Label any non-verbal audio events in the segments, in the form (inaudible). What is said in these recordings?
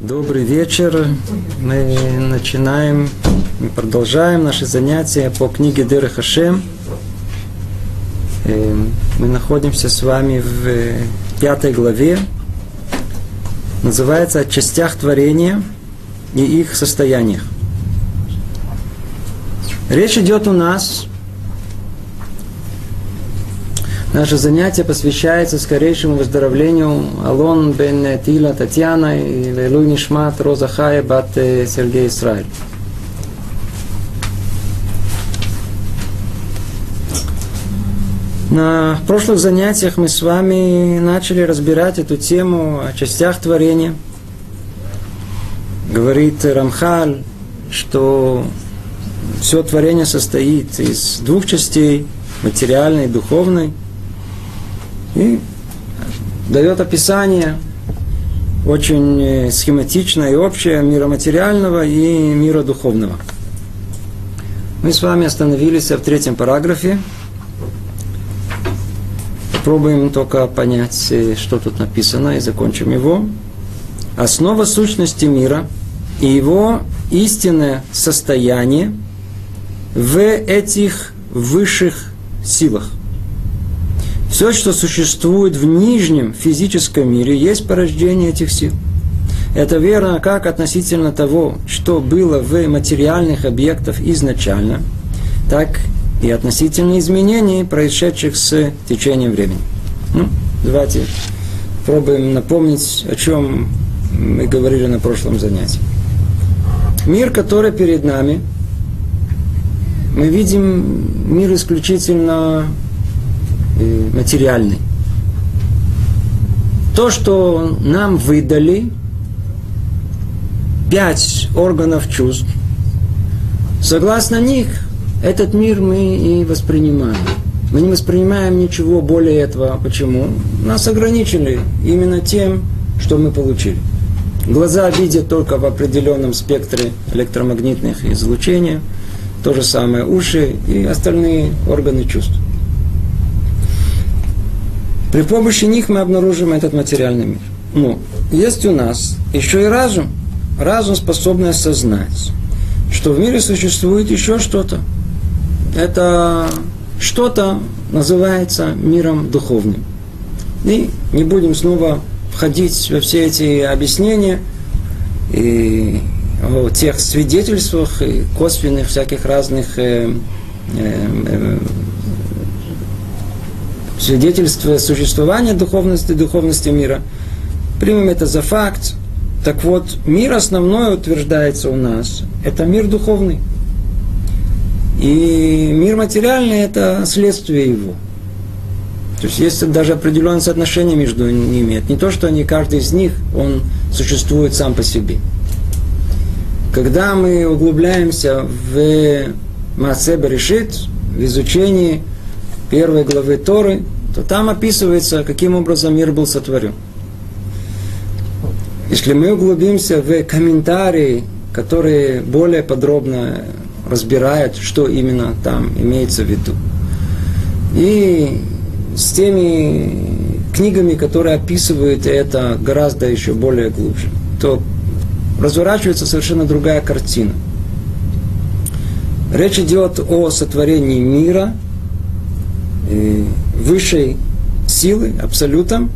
Добрый вечер. Мы начинаем, мы продолжаем наши занятия по книге Дыры Хашем. Э, мы находимся с вами в пятой главе. Называется «О частях творения и их состояниях». Речь идет у нас Наше занятие посвящается скорейшему выздоровлению Алон бен Тила Татьяна и Лейлу Нишмат Роза Хая бат э, Сергей Исраиль. На прошлых занятиях мы с вами начали разбирать эту тему о частях творения. Говорит Рамхаль, что все творение состоит из двух частей, материальной и духовной – и дает описание очень э, схематичное и общее мира материального и мира духовного. Мы с вами остановились в третьем параграфе. Попробуем только понять, э, что тут написано, и закончим его. Основа сущности мира и его истинное состояние в этих высших силах. Все, что существует в нижнем физическом мире, есть порождение этих сил. Это верно как относительно того, что было в материальных объектах изначально, так и относительно изменений, происшедших с течением времени. Ну, давайте пробуем напомнить, о чем мы говорили на прошлом занятии. Мир, который перед нами, мы видим мир исключительно материальный. То, что нам выдали, пять органов чувств, согласно них, этот мир мы и воспринимаем. Мы не воспринимаем ничего более этого. Почему? Нас ограничили именно тем, что мы получили. Глаза видят только в определенном спектре электромагнитных излучения. То же самое уши и остальные органы чувств. При помощи них мы обнаружим этот материальный мир. Но есть у нас еще и разум. Разум, способный осознать, что в мире существует еще что-то. Это что-то называется миром духовным. И не будем снова входить во все эти объяснения и о тех свидетельствах и косвенных всяких разных э, э, э, свидетельство существования духовности, духовности мира. Примем это за факт. Так вот, мир основной утверждается у нас. Это мир духовный. И мир материальный – это следствие его. То есть есть даже определенное соотношение между ними. Это не то, что они, каждый из них, он существует сам по себе. Когда мы углубляемся в Маасеба решит, в изучении первой главы Торы, то там описывается, каким образом мир был сотворен. Если мы углубимся в комментарии, которые более подробно разбирают, что именно там имеется в виду, и с теми книгами, которые описывают это гораздо еще более глубже, то разворачивается совершенно другая картина. Речь идет о сотворении мира – высшей силы, абсолютом,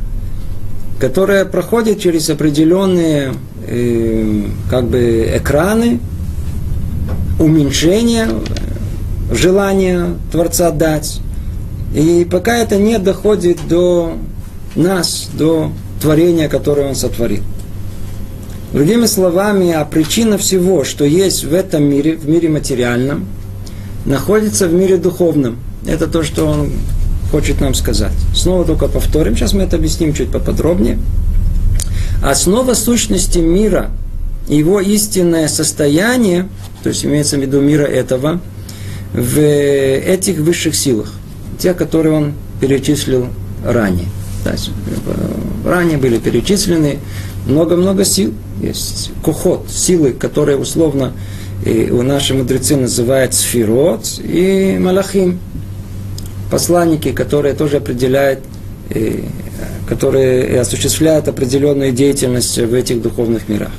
которая проходит через определенные э, как бы экраны, уменьшения желания Творца дать. И пока это не доходит до нас, до творения, которое Он сотворил. Другими словами, а причина всего, что есть в этом мире, в мире материальном, находится в мире духовном – это то, что он хочет нам сказать. Снова только повторим, сейчас мы это объясним чуть поподробнее. Основа сущности мира, его истинное состояние, то есть имеется в виду мира этого, в этих высших силах, те, которые он перечислил ранее. То есть, э, ранее были перечислены много-много сил. Есть кухот, силы, которые условно и у наши мудрецы называют сферот и малахим посланники, которые тоже определяют, и, которые осуществляют определенную деятельность в этих духовных мирах.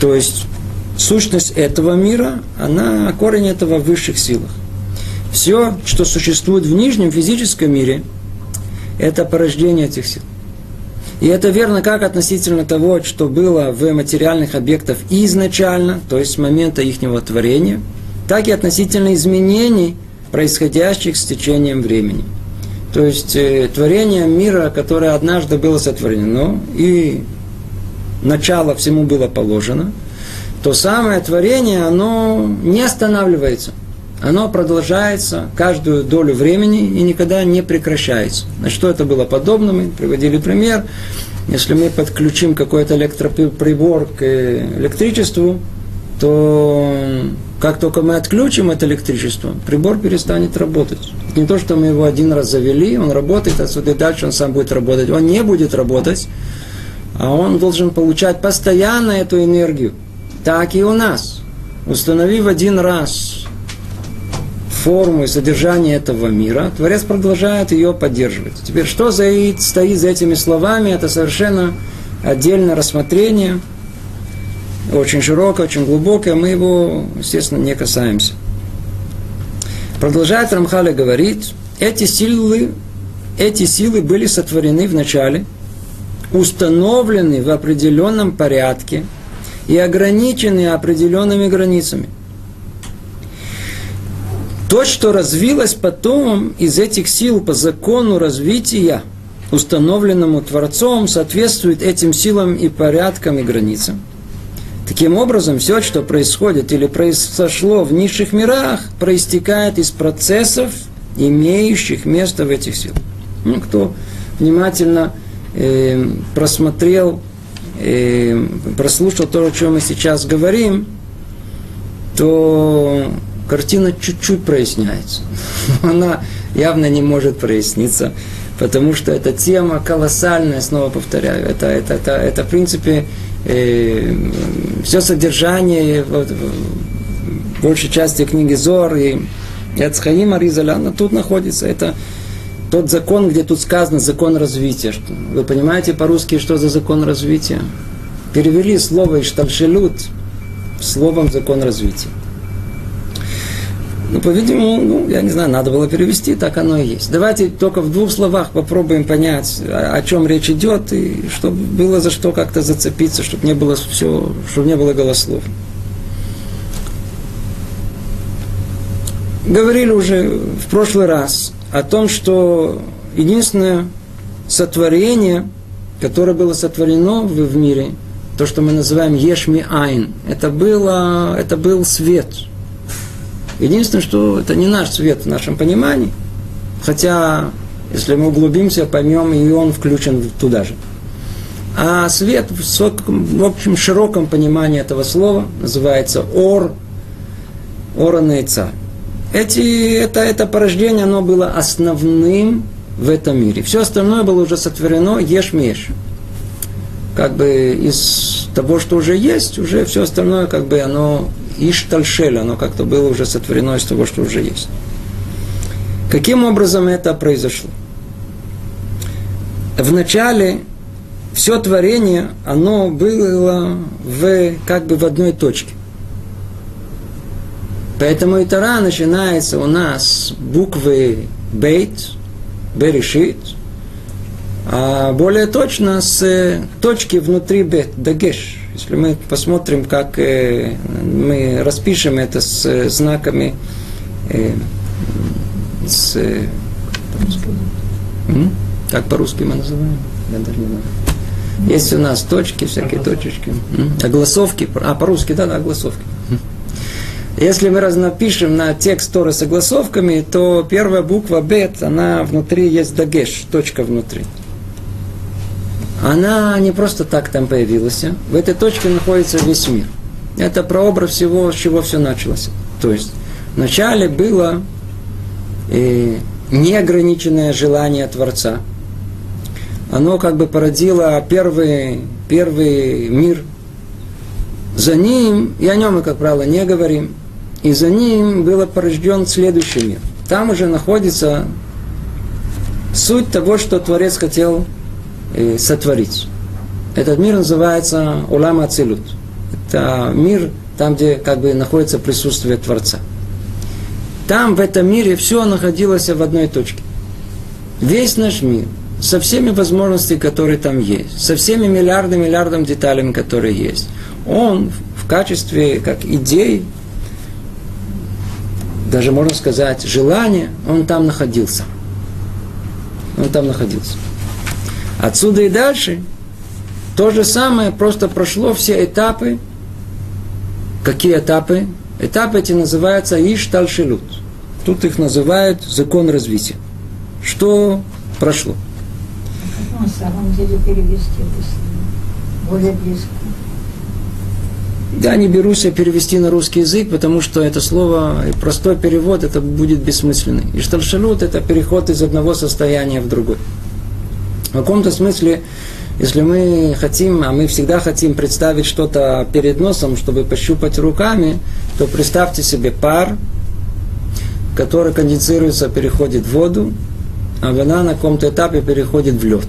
То есть сущность этого мира, она корень этого в высших силах. Все, что существует в нижнем физическом мире, это порождение этих сил. И это верно как относительно того, что было в материальных объектах изначально, то есть с момента их творения, так и относительно изменений, происходящих с течением времени. То есть э, творение мира, которое однажды было сотворено, и начало всему было положено, то самое творение, оно не останавливается. Оно продолжается каждую долю времени и никогда не прекращается. На что это было подобно? Мы приводили пример. Если мы подключим какой-то электроприбор к электричеству, то как только мы отключим это электричество, прибор перестанет работать. не то, что мы его один раз завели, он работает, отсюда и дальше он сам будет работать. Он не будет работать, а он должен получать постоянно эту энергию. Так и у нас. Установив один раз форму и содержание этого мира, Творец продолжает ее поддерживать. Теперь, что стоит, за этими словами, это совершенно отдельное рассмотрение, очень широкое, очень глубокое, мы его, естественно, не касаемся. Продолжает Рамхаля говорить, эти силы, эти силы были сотворены в начале, установлены в определенном порядке и ограничены определенными границами – то, что развилось потом из этих сил по закону развития, установленному Творцом, соответствует этим силам и порядкам и границам. Таким образом, все, что происходит или произошло в низших мирах, проистекает из процессов, имеющих место в этих силах. Ну, кто внимательно э, просмотрел, э, прослушал то, о чем мы сейчас говорим, то картина чуть-чуть проясняется. (laughs) Она явно не может проясниться, потому что эта тема колоссальная, снова повторяю. Это, это, это, это в принципе, э, все содержание вот, большей части книги Зор и Яцхаима Ризаляна тут находится. Это тот закон, где тут сказано закон развития. Вы понимаете по-русски, что за закон развития? Перевели слово «иштальшелют» словом закон развития. Ну, по-видимому, ну, я не знаю, надо было перевести, так оно и есть. Давайте только в двух словах попробуем понять, о, о чем речь идет, и чтобы было за что как-то зацепиться, чтобы не было все, чтобы не было голослов. Говорили уже в прошлый раз о том, что единственное сотворение, которое было сотворено в, мире, то, что мы называем Ешми Айн, это, было, это был свет – Единственное, что это не наш свет в нашем понимании, хотя, если мы углубимся, поймем, и он включен туда же. А свет в, в общем широком понимании этого слова называется ор, оранейца. Эти, это, это порождение, оно было основным в этом мире. Все остальное было уже сотворено ешь-меш. Как бы из того, что уже есть, уже все остальное, как бы оно Иштальшель, оно как-то было уже сотворено из того, что уже есть. Каким образом это произошло? Вначале все творение, оно было в, как бы в одной точке. Поэтому и Тара начинается у нас буквы Бейт, Берешит, а более точно с точки внутри Бет, Дагеш, если мы посмотрим, как э, мы распишем это с э, знаками, э, с, как по-русски мы называем? Я даже не знаю. Есть у нас точки, всякие точечки. Огласовки. А, по-русски, да, да, огласовки. Если мы разнопишем на текст Торы с огласовками, то первая буква Бет, она внутри есть дагеш, точка внутри она не просто так там появилась. В этой точке находится весь мир. Это прообраз всего, с чего все началось. То есть вначале было э, неограниченное желание Творца. Оно как бы породило первый, первый мир. За ним, и о нем мы, как правило, не говорим, и за ним был порожден следующий мир. Там уже находится суть того, что Творец хотел сотворить. Этот мир называется Улам Ацилут. Это мир, там, где как бы находится присутствие Творца. Там, в этом мире, все находилось в одной точке. Весь наш мир, со всеми возможностями, которые там есть, со всеми миллиардами, миллиардами деталями, которые есть, он в качестве, как идей, даже можно сказать, желания, он там находился. Он там находился. Отсюда и дальше то же самое, просто прошло все этапы. Какие этапы? Этапы эти называются Иштальшилут. Тут их называют закон развития. Что прошло? Как на самом деле перевести более близко? Я не берусь перевести на русский язык, потому что это слово, простой перевод, это будет бессмысленный. И штальшалут – это переход из одного состояния в другое. В каком-то смысле, если мы хотим, а мы всегда хотим представить что-то перед носом, чтобы пощупать руками, то представьте себе пар, который конденсируется, переходит в воду, а вода на каком-то этапе переходит в лед.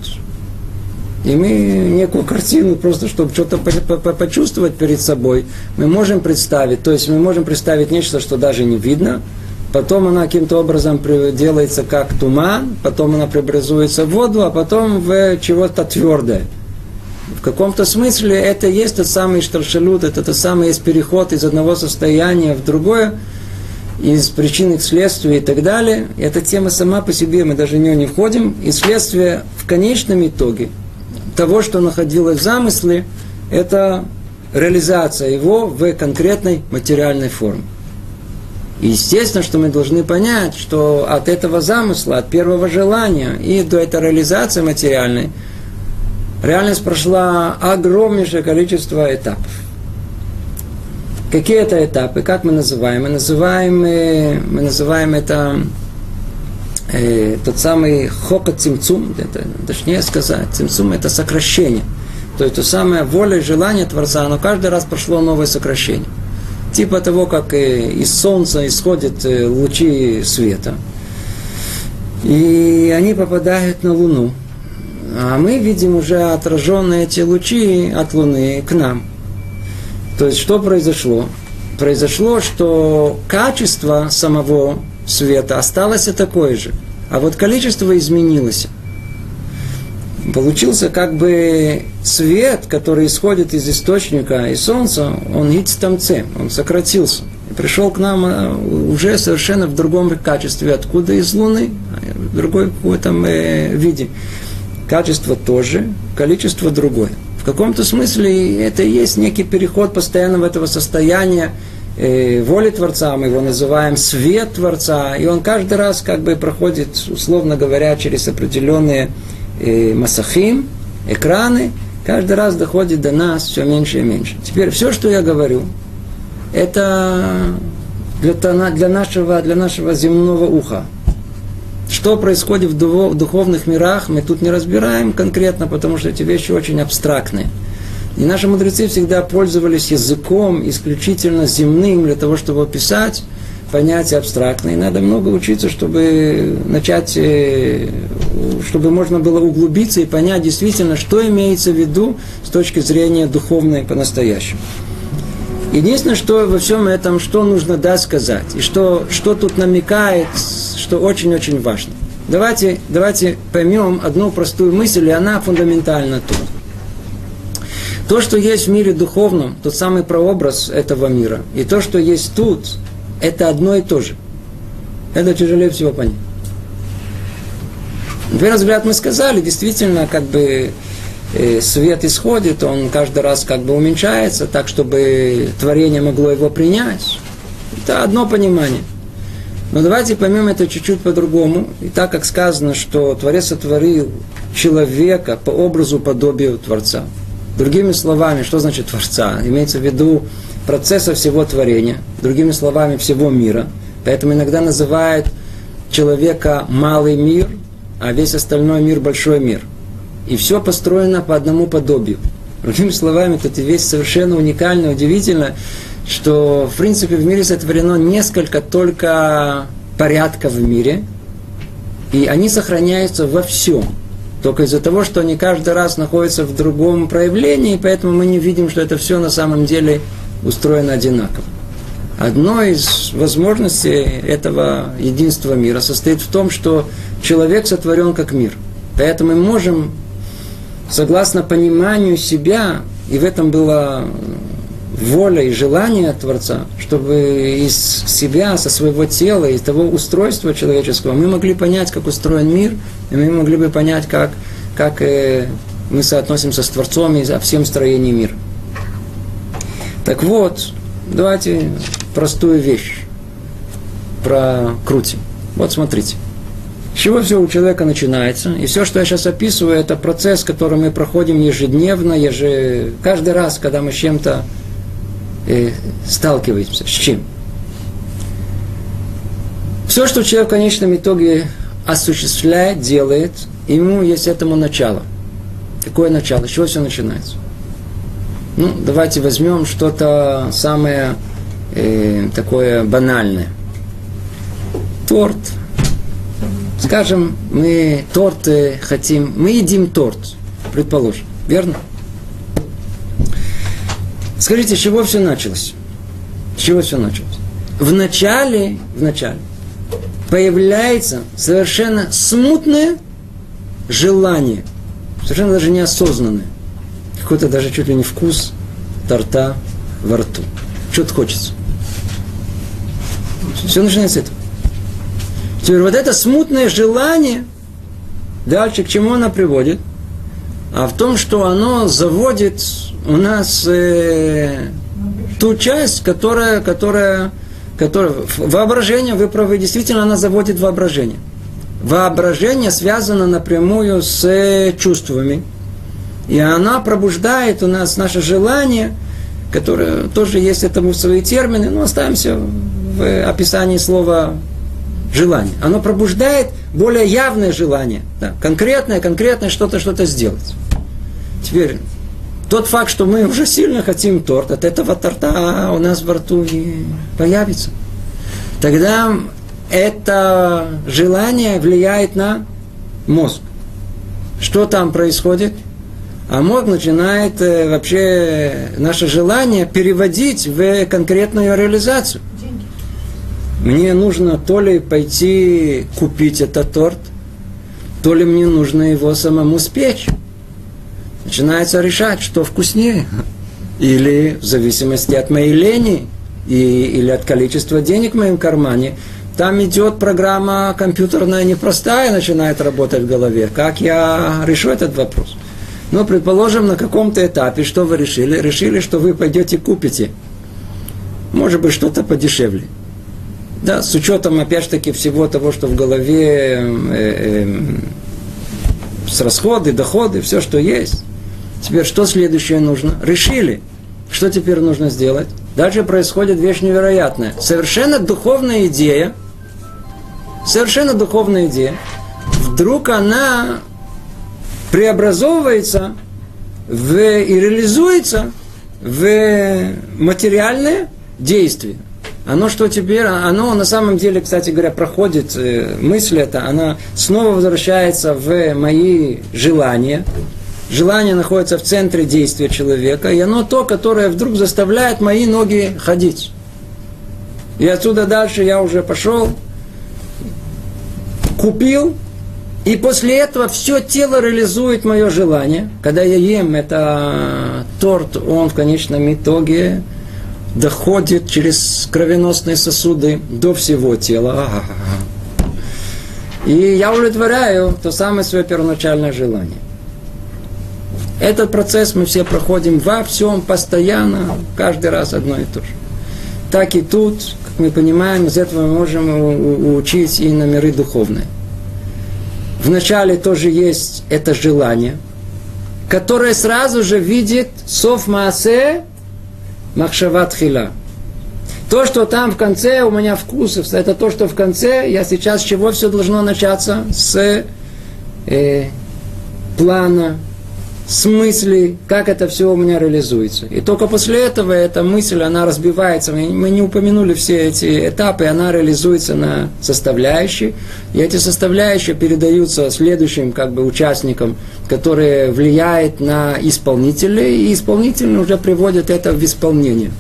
И мы некую картину, просто чтобы что-то почувствовать перед собой, мы можем представить. То есть мы можем представить нечто, что даже не видно. Потом она каким-то образом делается как туман, потом она преобразуется в воду, а потом в чего-то твердое. В каком-то смысле это есть тот самый штаршалют, это тот самый есть переход из одного состояния в другое, из причин к следствию и так далее. Эта тема сама по себе, мы даже в нее не входим. И следствие в конечном итоге – того, что находилось в замысле, это реализация его в конкретной материальной форме. Естественно, что мы должны понять, что от этого замысла, от первого желания и до этой реализации материальной, реальность прошла огромнейшее количество этапов. Какие это этапы? Как мы называем? Мы называем, э, мы называем это э, тот самый хокот цимцум, это, точнее сказать, цимцум это сокращение. То есть то самое воля и желание Творца, оно каждый раз прошло новое сокращение. Типа того, как из Солнца исходят э, лучи света. И они попадают на Луну. А мы видим уже отраженные эти лучи от Луны к нам. То есть что произошло? Произошло, что качество самого света осталось такое же, а вот количество изменилось. Получился как бы свет, который исходит из источника и солнца, он ицтамце, он сократился. И пришел к нам э, уже совершенно в другом качестве. Откуда из Луны? В другой какой-то э, виде. Качество тоже, количество другое. В каком-то смысле это и есть некий переход постоянного этого состояния э, воли Творца, мы его называем свет Творца, и он каждый раз как бы проходит, условно говоря, через определенные э, масахим, экраны, каждый раз доходит до нас все меньше и меньше. Теперь все, что я говорю, это для, для, нашего, для нашего земного уха. Что происходит в духовных мирах, мы тут не разбираем конкретно, потому что эти вещи очень абстрактные. И наши мудрецы всегда пользовались языком исключительно земным для того, чтобы описать понятия абстрактные. Надо много учиться, чтобы начать, э, чтобы можно было углубиться и понять действительно, что имеется в виду с точки зрения духовной по-настоящему. Единственное, что во всем этом, что нужно да сказать, и что, что тут намекает, что очень-очень важно. Давайте, давайте поймем одну простую мысль, и она фундаментальна тут. То, что есть в мире духовном, тот самый прообраз этого мира, и то, что есть тут, это одно и то же. Это тяжелее всего понять. На первый взгляд мы сказали, действительно, как бы э, свет исходит, он каждый раз как бы уменьшается, так, чтобы творение могло его принять. Это одно понимание. Но давайте поймем это чуть-чуть по-другому. И так как сказано, что Творец сотворил человека по образу подобию Творца – Другими словами, что значит Творца? Имеется в виду процесса всего творения, другими словами, всего мира. Поэтому иногда называют человека малый мир, а весь остальной мир большой мир. И все построено по одному подобию. Другими словами, тут вещь совершенно уникальная, удивительно, что в принципе в мире сотворено несколько только порядков в мире, и они сохраняются во всем. Только из-за того, что они каждый раз находятся в другом проявлении, поэтому мы не видим, что это все на самом деле устроено одинаково. Одно из возможностей этого единства мира состоит в том, что человек сотворен как мир. Поэтому мы можем, согласно пониманию себя, и в этом была воля и желание Творца, чтобы из себя, со своего тела, из того устройства человеческого мы могли понять, как устроен мир, и мы могли бы понять, как, как э, мы соотносимся с Творцом и всем строением мира. Так вот, давайте простую вещь прокрутим. Вот смотрите. С чего все у человека начинается? И все, что я сейчас описываю, это процесс, который мы проходим ежедневно, еже... каждый раз, когда мы с чем-то э, сталкиваемся. С чем? Все, что человек в конечном итоге осуществляет, делает, ему есть этому начало. Какое начало? С чего все начинается? Ну, давайте возьмем что-то самое э, такое банальное. Торт. Скажем, мы торт э, хотим, мы едим торт, предположим, верно? Скажите, с чего все началось? С чего все началось? В начале, в начале появляется совершенно смутное желание, совершенно даже неосознанное, какой-то даже чуть ли не вкус торта во рту. Что-то хочется. Все начинается с этого. Теперь вот это смутное желание, дальше к чему оно приводит? А в том, что оно заводит у нас э, ту часть, которая, которая, которая воображение, вы правы, действительно она заводит воображение. Воображение связано напрямую с э, чувствами. И она пробуждает у нас наше желание, которое тоже есть этому свои термины, но оставимся в описании слова желание. Оно пробуждает более явное желание, да, конкретное, конкретное что-то, что-то сделать. Теперь, тот факт, что мы уже сильно хотим торт, от этого торта у нас во рту не появится. Тогда это желание влияет на мозг. Что там происходит? А мозг начинает э, вообще наше желание переводить в конкретную реализацию. Мне нужно то ли пойти купить этот торт, то ли мне нужно его самому спечь. Начинается решать, что вкуснее. Или в зависимости от моей лени и, или от количества денег в моем кармане, там идет программа компьютерная непростая, начинает работать в голове. Как я решу этот вопрос? Ну, предположим, на каком-то этапе, что вы решили? Решили, что вы пойдете купите. Может быть, что-то подешевле. Да, с учетом, опять же таки, всего того, что в голове, э, э, с расходы, доходы, все, что есть. Теперь что следующее нужно? Решили. Что теперь нужно сделать? Дальше происходит вещь невероятная. Совершенно духовная идея, совершенно духовная идея, вдруг она преобразовывается в, и реализуется в материальное действие оно что теперь, оно на самом деле, кстати говоря, проходит, э, мысль эта, она снова возвращается в мои желания. Желание находится в центре действия человека, и оно то, которое вдруг заставляет мои ноги ходить. И отсюда дальше я уже пошел, купил, и после этого все тело реализует мое желание. Когда я ем это торт, он в конечном итоге доходит через кровеносные сосуды до всего тела. И я удовлетворяю то самое свое первоначальное желание. Этот процесс мы все проходим во всем, постоянно, каждый раз одно и то же. Так и тут, как мы понимаем, из этого мы можем учить и на миры духовные. Вначале тоже есть это желание, которое сразу же видит сов маасе Махшават хила. То, что там в конце у меня вкусов, это то, что в конце, я сейчас с чего все должно начаться? С э, плана, с мысли, как это все у меня реализуется. И только после этого эта мысль, она разбивается. Мы не упомянули все эти этапы, она реализуется на составляющие. И эти составляющие передаются следующим как бы, участникам, которые влияют на исполнителей, и исполнители уже приводят это в исполнение.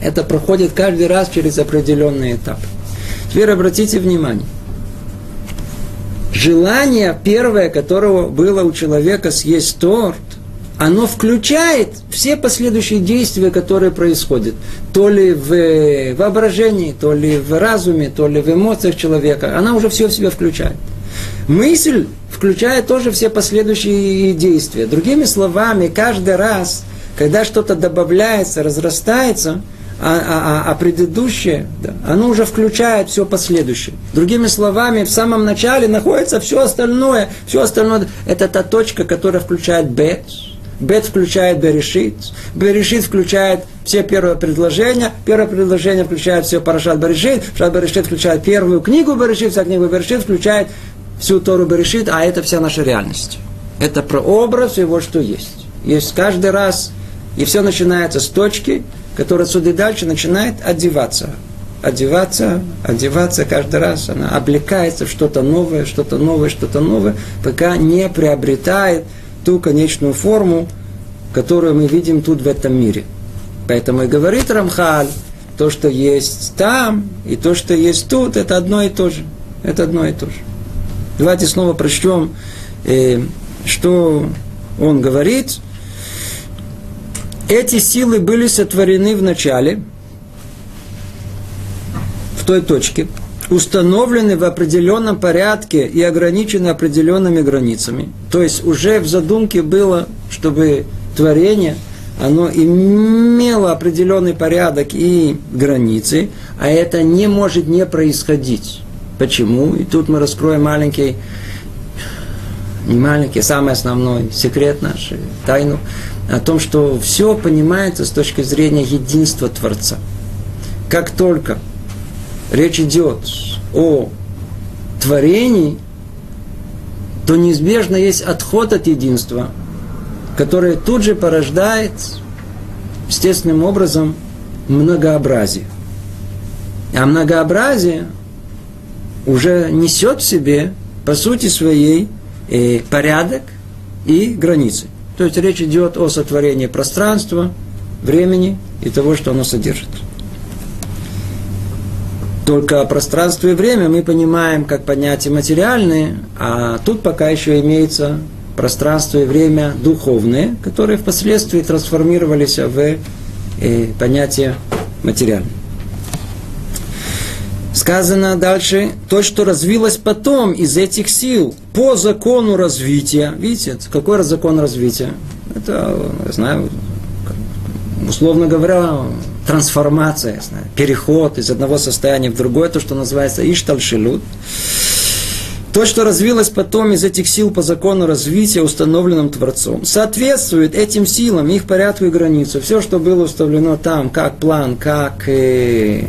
Это проходит каждый раз через определенный этап. Теперь обратите внимание – желание первое, которого было у человека съесть торт, оно включает все последующие действия, которые происходят. То ли в воображении, то ли в разуме, то ли в эмоциях человека. Она уже все в себя включает. Мысль включает тоже все последующие действия. Другими словами, каждый раз, когда что-то добавляется, разрастается – а, а, а, а предыдущее, да, оно уже включает все последующее. Другими словами, в самом начале находится все остальное. Все остальное – это та точка, которая включает бет. Бет включает Берешит. Берешит включает все первые предложения. Первое предложение включает все Парашат Берешит. Парашат Берешит включает первую книгу Берешит. Вся книга Берешит включает всю Тору Берешит. А это вся наша реальность. Это про образ и вот что есть. Есть каждый раз. И все начинается с точки – которая отсюда и дальше начинает одеваться. Одеваться, одеваться каждый раз, она облекается в что-то новое, что-то новое, что-то новое, пока не приобретает ту конечную форму, которую мы видим тут в этом мире. Поэтому и говорит Рамхаль, то, что есть там, и то, что есть тут, это одно и то же. Это одно и то же. Давайте снова прочтем, э, что он говорит – эти силы были сотворены в начале, в той точке, установлены в определенном порядке и ограничены определенными границами. То есть уже в задумке было, чтобы творение, оно имело определенный порядок и границы, а это не может не происходить. Почему? И тут мы раскроем маленький, не маленький, самый основной секрет наш, тайну о том, что все понимается с точки зрения единства Творца. Как только речь идет о творении, то неизбежно есть отход от единства, который тут же порождает естественным образом многообразие. А многообразие уже несет в себе, по сути своей, э, порядок и границы. То есть речь идет о сотворении пространства, времени и того, что оно содержит. Только пространство и время мы понимаем как понятия материальные, а тут пока еще имеется пространство и время духовные, которые впоследствии трансформировались в э, понятие материальное. Сказано дальше, то, что развилось потом из этих сил по закону развития. Видите, какой закон развития? Это, я знаю, условно говоря, трансформация, знаю, переход из одного состояния в другое, то, что называется иштальшилут. То, что развилось потом из этих сил по закону развития, установленным Творцом, соответствует этим силам, их порядку и границу. Все, что было установлено там, как план, как э,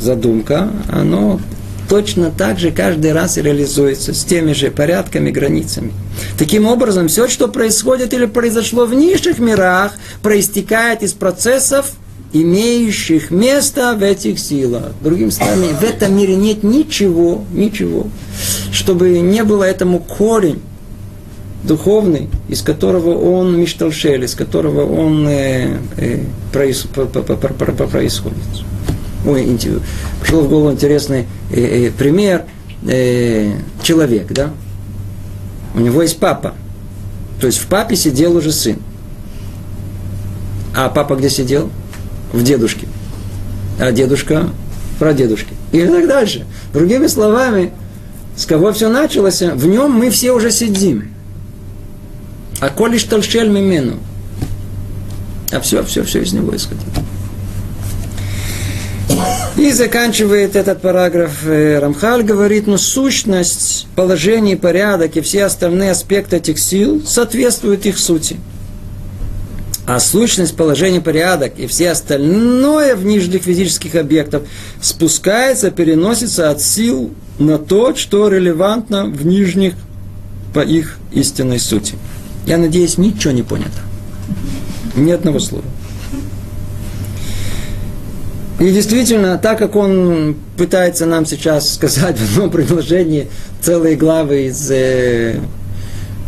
задумка, оно точно так же каждый раз реализуется с теми же порядками, границами. Таким образом, все, что происходит или произошло в низших мирах, проистекает из процессов, имеющих место в этих силах. Другими словами, в этом мире нет ничего, ничего, чтобы не было этому корень духовный, из которого он мишталшель, из которого он э, э, проис, происходит ой, пришел в голову интересный э, э, пример. Э, человек, да? У него есть папа. То есть в папе сидел уже сын. А папа где сидел? В дедушке. А дедушка про дедушки. И так дальше. Другими словами, с кого все началось, в нем мы все уже сидим. А колиш толщель мимену. А все, все, все из него исходит. И заканчивает этот параграф э, Рамхаль, говорит, но сущность, положение, порядок и все остальные аспекты этих сил соответствуют их сути. А сущность, положение, порядок и все остальное в нижних физических объектах спускается, переносится от сил на то, что релевантно в нижних по их истинной сути. Я надеюсь, ничего не понято. Ни одного слова. И действительно, так как он пытается нам сейчас сказать в одном предложении целые главы из э,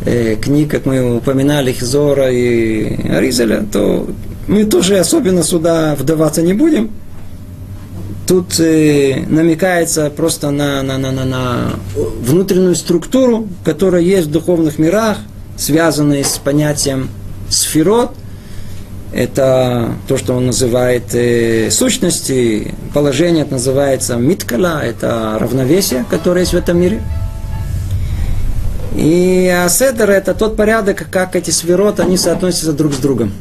э, книг, как мы упоминали, Хизора и Аризеля, то мы тоже особенно сюда вдаваться не будем. Тут э, намекается просто на, на, на, на, на внутреннюю структуру, которая есть в духовных мирах, связанной с понятием сферот – это то, что он называет э, сущности, положение это называется миткала, это равновесие, которое есть в этом мире. И аседер это тот порядок, как эти сферот, они соотносятся друг с другом.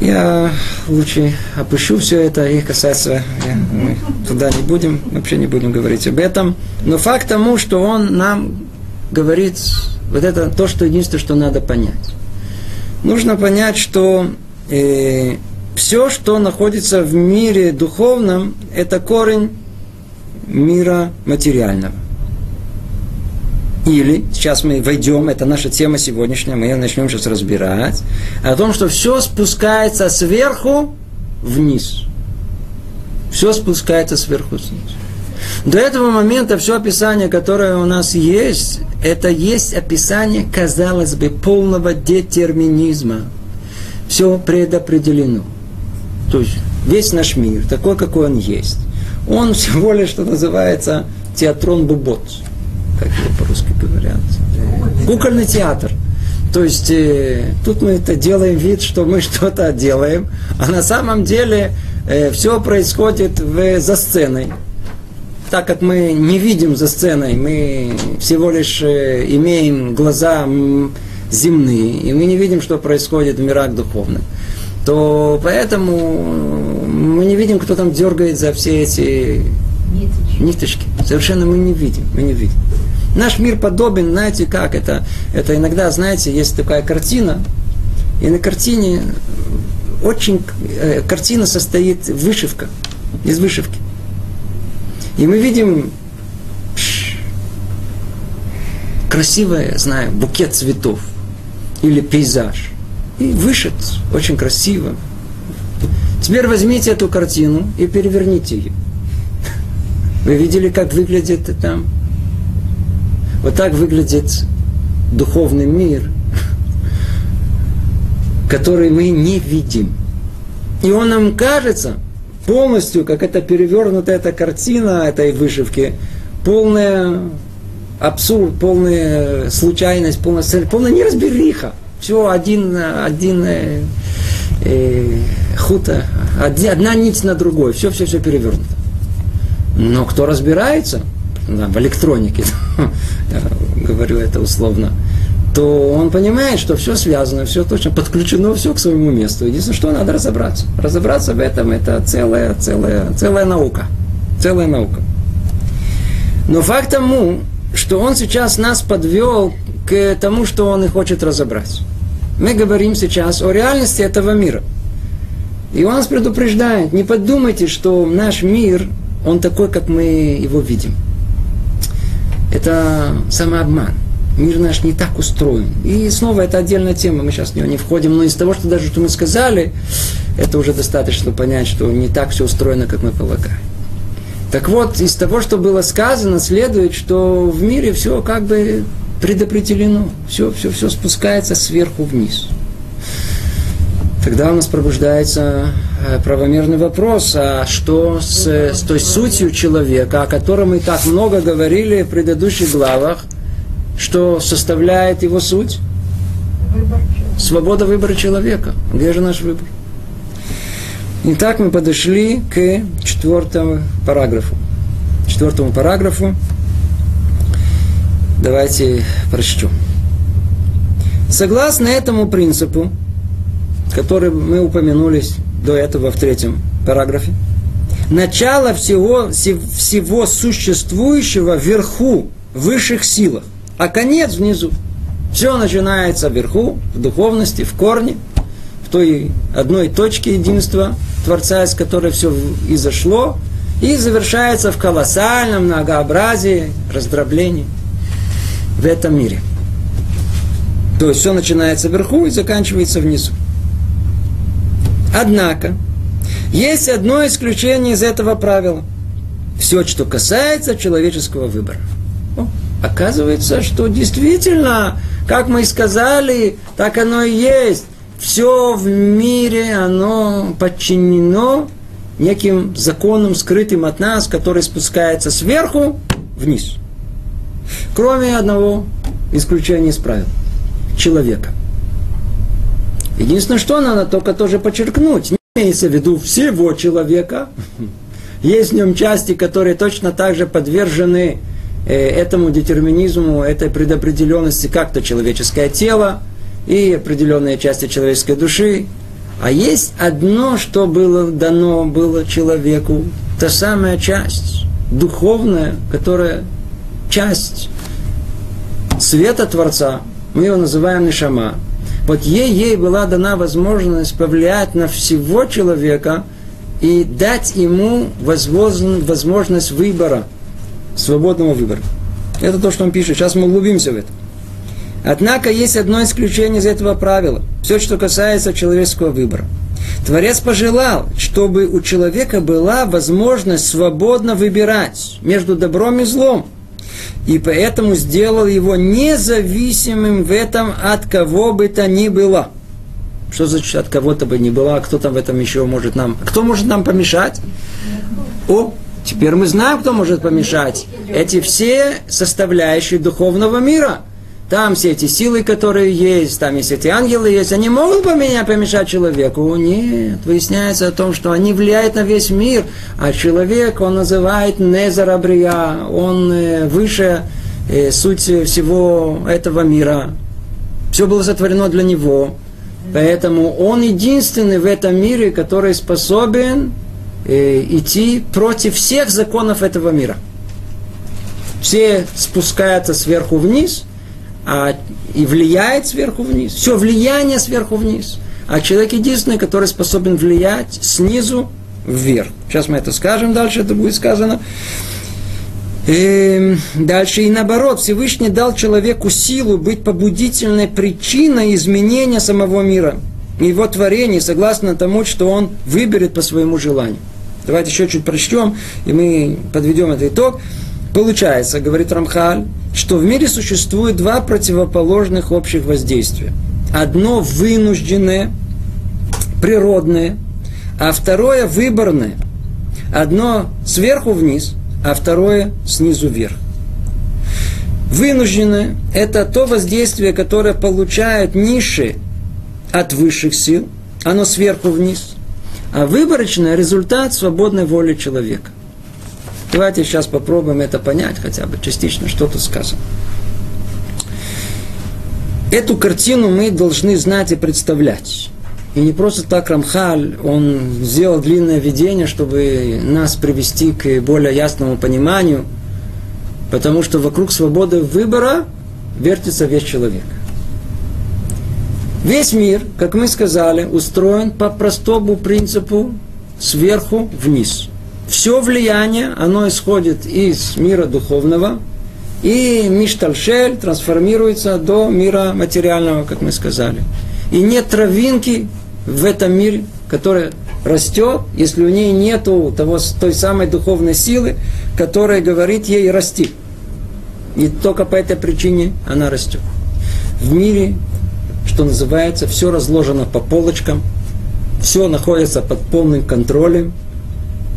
Я лучше опущу все это и касается, я, мы туда не будем, вообще не будем говорить об этом. Но факт тому, что он нам говорит вот это то, что единственное, что надо понять. Нужно понять, что э, все, что находится в мире духовном, это корень мира материального. Или, сейчас мы войдем, это наша тема сегодняшняя, мы ее начнем сейчас разбирать, о том, что все спускается сверху вниз. Все спускается сверху вниз. До этого момента все описание, которое у нас есть, это есть описание, казалось бы, полного детерминизма. Все предопределено. То есть весь наш мир, такой, какой он есть, он (laughs) всего лишь, что называется, театрон бубот, как его по-русски говорят. Кукольный театр. То есть э, тут мы это делаем вид, что мы (laughs) что-то делаем, а на самом деле э, все происходит в, за сценой так как мы не видим за сценой, мы всего лишь э, имеем глаза земные, и мы не видим, что происходит в мирах духовных, то поэтому мы не видим, кто там дергает за все эти ниточки. ниточки. Совершенно мы не видим, мы не видим. Наш мир подобен, знаете как, это, это иногда, знаете, есть такая картина, и на картине очень, э, картина состоит вышивка, из вышивки. И мы видим красивое, знаю, букет цветов или пейзаж. И вышит очень красиво. Теперь возьмите эту картину и переверните ее. Вы видели, как выглядит там? Вот так выглядит духовный мир, который мы не видим. И он нам кажется, полностью, как это перевернутая эта картина этой вышивки, полная абсурд, полная случайность, полная, полная неразбериха. Все один, один э, э, хута, одна нить на другой, все, все, все перевернуто. Но кто разбирается да, в электронике, (laughs) говорю это условно, то он понимает, что все связано, все точно подключено, все к своему месту. Единственное, что надо разобраться. Разобраться в этом – это целая, целая, целая наука. Целая наука. Но факт тому, что он сейчас нас подвел к тому, что он и хочет разобрать. Мы говорим сейчас о реальности этого мира. И он нас предупреждает, не подумайте, что наш мир, он такой, как мы его видим. Это самообман мир наш не так устроен. И снова это отдельная тема, мы сейчас в нее не входим, но из того, что даже что мы сказали, это уже достаточно понять, что не так все устроено, как мы полагаем. Так вот, из того, что было сказано, следует, что в мире все как бы предопределено, все, все, все спускается сверху вниз. Тогда у нас пробуждается э, правомерный вопрос, а что с, с той сутью человека, о котором мы так много говорили в предыдущих главах, что составляет его суть? Свобода выбора человека. Где же наш выбор? Итак, мы подошли к четвертому параграфу. Четвертому параграфу. Давайте прочтем. Согласно этому принципу, который мы упомянули до этого в третьем параграфе, начало всего, всего существующего вверху, высших силах а конец внизу. Все начинается вверху, в духовности, в корне, в той одной точке единства Творца, из которой все изошло, и завершается в колоссальном многообразии раздроблений в этом мире. То есть все начинается вверху и заканчивается внизу. Однако, есть одно исключение из этого правила. Все, что касается человеческого выбора. Оказывается, что действительно, как мы и сказали, так оно и есть. Все в мире, оно подчинено неким законам, скрытым от нас, который спускается сверху вниз. Кроме одного исключения из правил. Человека. Единственное, что надо только тоже подчеркнуть. Не имеется в виду всего человека. (laughs) Есть в нем части, которые точно так же подвержены этому детерминизму, этой предопределенности, как то человеческое тело и определенные части человеческой души, а есть одно, что было дано было человеку, та самая часть, духовная, которая часть света Творца, мы его называем Нишама. Вот ей, ей была дана возможность повлиять на всего человека и дать ему возможность выбора, свободного выбора. Это то, что он пишет. Сейчас мы углубимся в это. Однако есть одно исключение из этого правила. Все, что касается человеческого выбора. Творец пожелал, чтобы у человека была возможность свободно выбирать между добром и злом. И поэтому сделал его независимым в этом от кого бы то ни было. Что значит от кого-то бы ни было, а кто там в этом еще может нам... Кто может нам помешать? О, теперь мы знаем, кто может помешать. Эти все составляющие духовного мира – там все эти силы, которые есть, там есть эти ангелы есть, они могут поменять, помешать человеку? Нет, выясняется о том, что они влияют на весь мир, а человек, он называет Незарабрия, он э, выше э, суть всего этого мира. Все было сотворено для него. Поэтому он единственный в этом мире, который способен идти против всех законов этого мира. Все спускаются сверху вниз – а, и влияет сверху вниз. Все влияние сверху вниз. А человек единственный, который способен влиять снизу вверх. Сейчас мы это скажем, дальше это будет сказано. И эм, дальше и наоборот, Всевышний дал человеку силу быть побудительной причиной изменения самого мира, его творения, согласно тому, что он выберет по своему желанию. Давайте еще чуть прочтем, и мы подведем этот итог. Получается, говорит Рамхаль, что в мире существует два противоположных общих воздействия. Одно вынужденное, природное, а второе выборное. Одно сверху вниз, а второе снизу вверх. Вынужденное – это то воздействие, которое получают ниши от высших сил, оно сверху вниз. А выборочное – результат свободной воли человека – Давайте сейчас попробуем это понять хотя бы частично, что тут сказано. Эту картину мы должны знать и представлять. И не просто так Рамхаль, он сделал длинное видение, чтобы нас привести к более ясному пониманию, потому что вокруг свободы выбора вертится весь человек. Весь мир, как мы сказали, устроен по простому принципу сверху вниз – все влияние, оно исходит из мира духовного, и Миштальшель трансформируется до мира материального, как мы сказали. И нет травинки в этом мире, которая растет, если у ней нет того, той самой духовной силы, которая говорит ей расти. И только по этой причине она растет. В мире, что называется, все разложено по полочкам, все находится под полным контролем,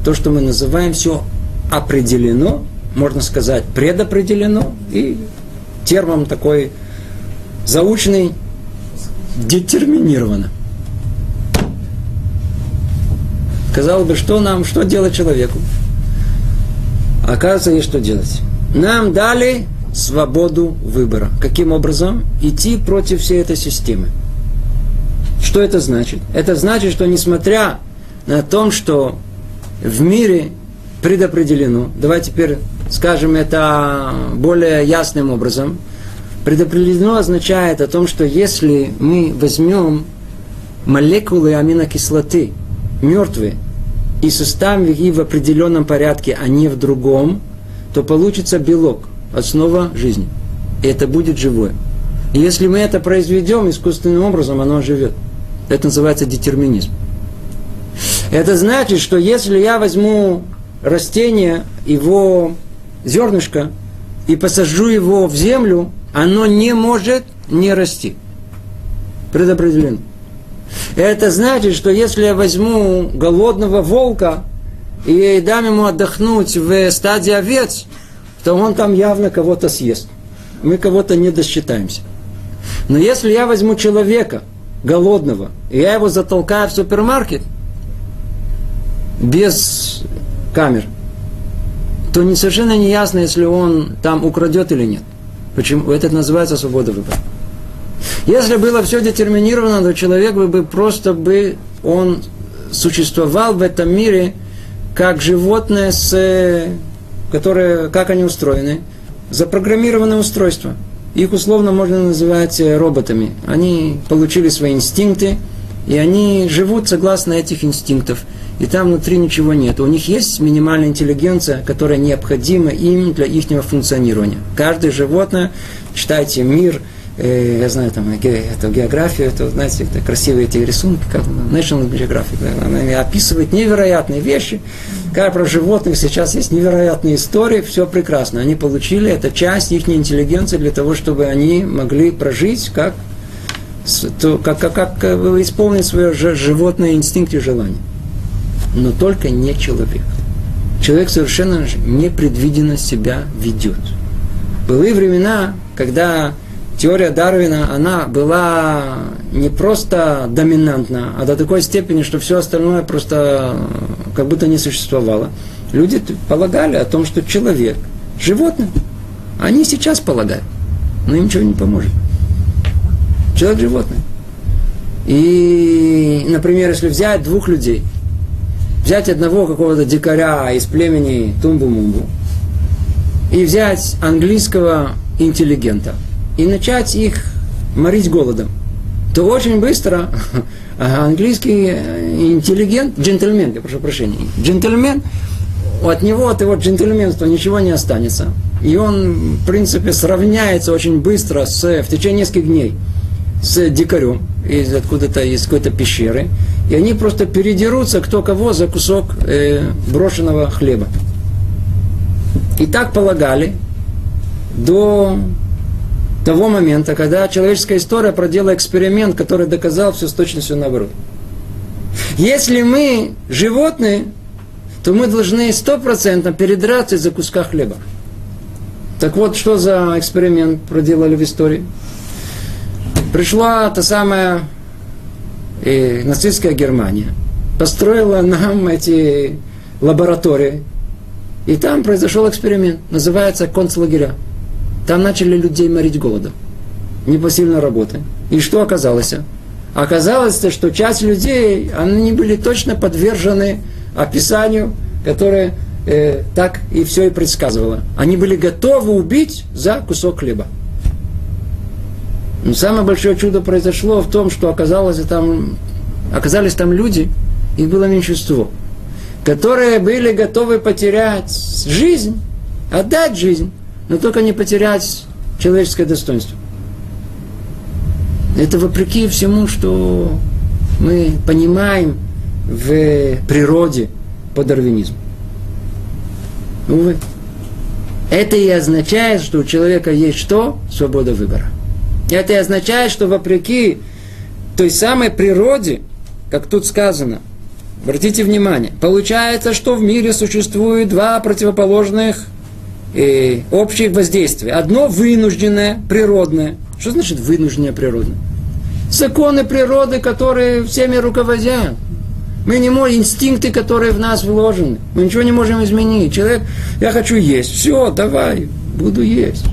то, что мы называем, все определено, можно сказать, предопределено, и термом такой заученный детерминировано. Казалось бы, что нам, что делать человеку? Оказывается, есть что делать. Нам дали свободу выбора. Каким образом? Идти против всей этой системы. Что это значит? Это значит, что несмотря на то, что в мире предопределено. Давай теперь скажем это более ясным образом. Предопределено означает о том, что если мы возьмем молекулы аминокислоты, мертвые, и составим их в определенном порядке, а не в другом, то получится белок, основа жизни. И это будет живое. И если мы это произведем искусственным образом, оно живет. Это называется детерминизм. Это значит, что если я возьму растение, его зернышко, и посажу его в землю, оно не может не расти. Предопределено. Это значит, что если я возьму голодного волка и дам ему отдохнуть в стадии овец, то он там явно кого-то съест. Мы кого-то не досчитаемся. Но если я возьму человека голодного, и я его затолкаю в супермаркет без камер, то не совершенно не ясно, если он там украдет или нет. Почему? Это называется свобода выбора. Если было все детерминировано, то человек бы просто бы, он существовал в этом мире как животное, с, которое, как они устроены, запрограммированное устройство. Их условно можно называть э, роботами. Они получили свои инстинкты, и они живут согласно этих инстинктов. И там внутри ничего нет. У них есть минимальная интеллигенция, которая необходима им для их функционирования. Каждое животное, читайте мир, я знаю, там, эту географию, это, знаете, это красивые эти рисунки, как National Geographic, да, она описывает невероятные вещи, как про животных сейчас есть невероятные истории, все прекрасно. Они получили, это часть их интеллигенции для того, чтобы они могли прожить как, то, как, как, как э, исполнить свое животное инстинкт и желание. Но только не человек. Человек совершенно непредвиденно себя ведет. Были времена, когда теория Дарвина, она была не просто доминантна, а до такой степени, что все остальное просто как будто не существовало. Люди полагали о том, что человек, животное, они сейчас полагают, но им ничего не поможет. Человек – животное. И, например, если взять двух людей, взять одного какого-то дикаря из племени Тумбу-Мумбу и взять английского интеллигента – и начать их морить голодом, то очень быстро (laughs) английский интеллигент, джентльмен, я прошу прощения, джентльмен, от него, от его джентльменства ничего не останется. И он, в принципе, сравняется очень быстро с, в течение нескольких дней с дикарем из откуда-то из какой-то пещеры. И они просто передерутся кто кого за кусок э, брошенного хлеба. И так полагали до того момента, когда человеческая история проделала эксперимент, который доказал все с точностью наоборот. Если мы животные, то мы должны стопроцентно передраться из-за куска хлеба. Так вот, что за эксперимент проделали в истории? Пришла та самая э, нацистская Германия, построила нам эти лаборатории, и там произошел эксперимент, называется концлагеря. Там начали людей морить голодом. Непосильной работы. И что оказалось? Оказалось, что часть людей, они были точно подвержены описанию, которое э, так и все и предсказывало. Они были готовы убить за кусок хлеба. Но самое большое чудо произошло в том, что оказалось там, оказались там люди, их было меньшинство, которые были готовы потерять жизнь, отдать жизнь но только не потерять человеческое достоинство. Это вопреки всему, что мы понимаем в природе по дарвинизму. Увы. Это и означает, что у человека есть что? Свобода выбора. Это и означает, что вопреки той самой природе, как тут сказано, обратите внимание, получается, что в мире существует два противоположных э, общих воздействий. Одно вынужденное, природное. Что значит вынужденное природное? Законы природы, которые всеми руководят. Мы не можем, инстинкты, которые в нас вложены. Мы ничего не можем изменить. Человек, я хочу есть. Все, давай, буду есть.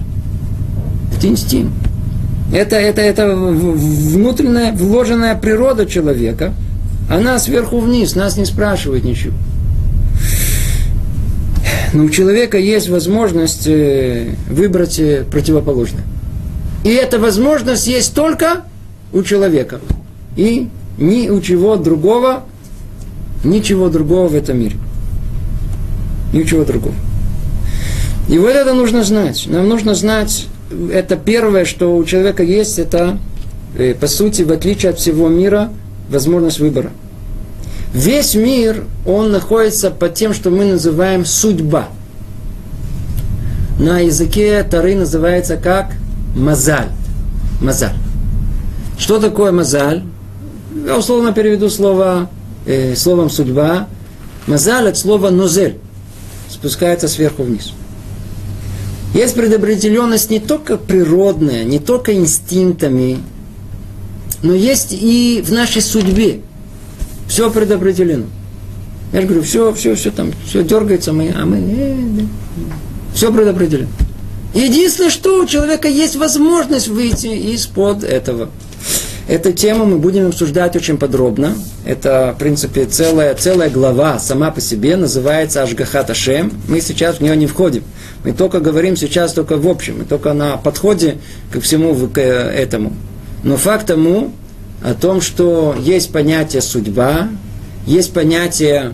Это инстинкт. Это, это, это внутренняя вложенная природа человека. Она сверху вниз, нас не спрашивает ничего. Но у человека есть возможность э, выбрать э, противоположное. И эта возможность есть только у человека. И ни у чего другого Ничего другого в этом мире. Ничего другого. И вот это нужно знать. Нам нужно знать, это первое, что у человека есть, это, э, по сути, в отличие от всего мира, возможность выбора. Весь мир, он находится под тем, что мы называем судьба. На языке Тары называется как мазаль. Мазаль. Что такое мазаль? Я условно переведу слово, э, словом судьба. Мазаль от слова нозель. Спускается сверху вниз. Есть предопределенность не только природная, не только инстинктами, но есть и в нашей судьбе. Все предопределено. Я же говорю, все, все, все там, все дергается, мы, а мы, э, да. все предопределено. Единственное, что у человека есть возможность выйти из-под этого. Эту тему мы будем обсуждать очень подробно. Это, в принципе, целая, целая глава сама по себе называется Ашгахат Ашем. Мы сейчас в нее не входим. Мы только говорим сейчас только в общем, мы только на подходе ко всему к этому. Но факт тому, о том, что есть понятие судьба, есть понятие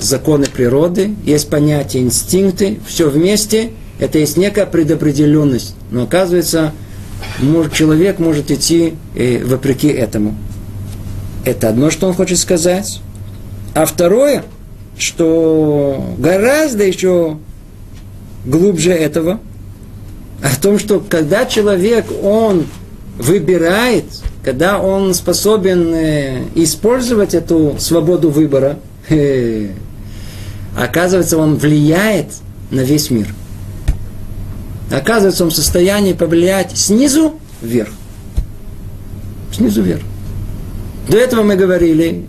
законы природы, есть понятие инстинкты, все вместе, это есть некая предопределенность. Но оказывается, может, человек может идти э, вопреки этому. Это одно, что он хочет сказать. А второе, что гораздо еще глубже этого, о том, что когда человек, он выбирает, когда он способен э, использовать эту свободу выбора, э, оказывается, он влияет на весь мир. Оказывается, он в состоянии повлиять снизу вверх. Снизу вверх. До этого мы говорили,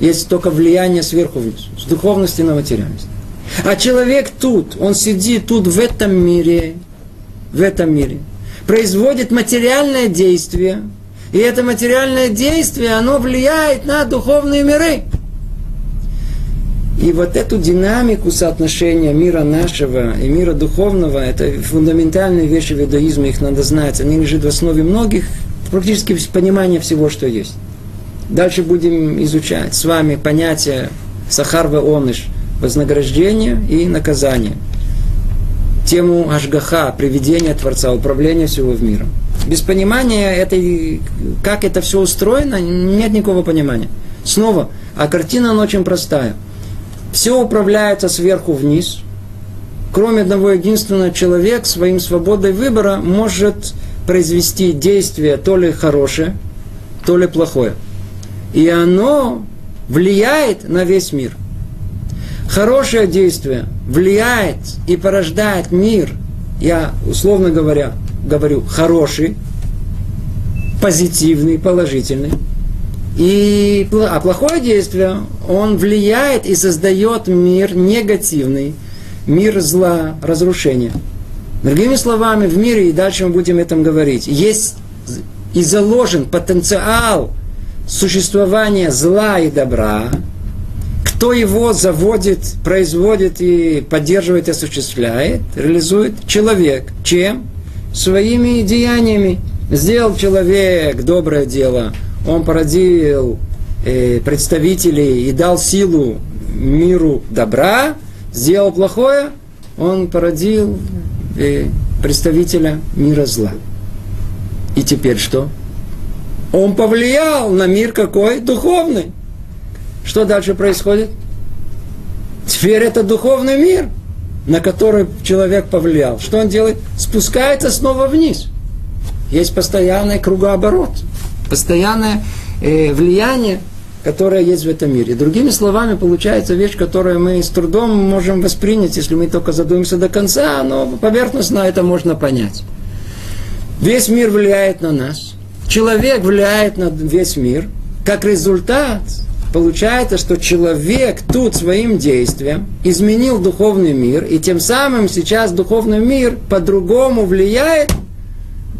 есть только влияние сверху вниз, с духовности на материальность. А человек тут, он сидит тут в этом мире, в этом мире, производит материальное действие, и это материальное действие, оно влияет на духовные миры. И вот эту динамику соотношения мира нашего и мира духовного, это фундаментальные вещи в иудаизме, их надо знать. Они лежат в основе многих, практически понимания всего, что есть. Дальше будем изучать с вами понятие сахарва оныш, вознаграждение и наказание. Тему Ашгаха, приведения Творца, управления всего в миром. Без понимания этой, как это все устроено, нет никакого понимания. Снова, а картина она очень простая – все управляется сверху вниз. Кроме одного единственного, человек своим свободой выбора может произвести действие то ли хорошее, то ли плохое. И оно влияет на весь мир. Хорошее действие влияет и порождает мир, я условно говоря, говорю, хороший, позитивный, положительный – и, а плохое действие, он влияет и создает мир негативный, мир зла, разрушения. Другими словами, в мире, и дальше мы будем этом говорить, есть и заложен потенциал существования зла и добра, кто его заводит, производит и поддерживает, осуществляет, реализует? Человек. Чем? Своими деяниями. Сделал человек доброе дело – он породил э, представителей и дал силу миру добра, сделал плохое, он породил э, представителя мира зла. И теперь что? Он повлиял на мир какой? Духовный. Что дальше происходит? Теперь это духовный мир, на который человек повлиял. Что он делает? Спускается снова вниз. Есть постоянный кругооборот – постоянное э, влияние, которое есть в этом мире. Другими словами, получается вещь, которую мы с трудом можем воспринять, если мы только задумаемся до конца, но поверхностно это можно понять. Весь мир влияет на нас. Человек влияет на весь мир. Как результат, получается, что человек тут своим действием изменил духовный мир, и тем самым сейчас духовный мир по-другому влияет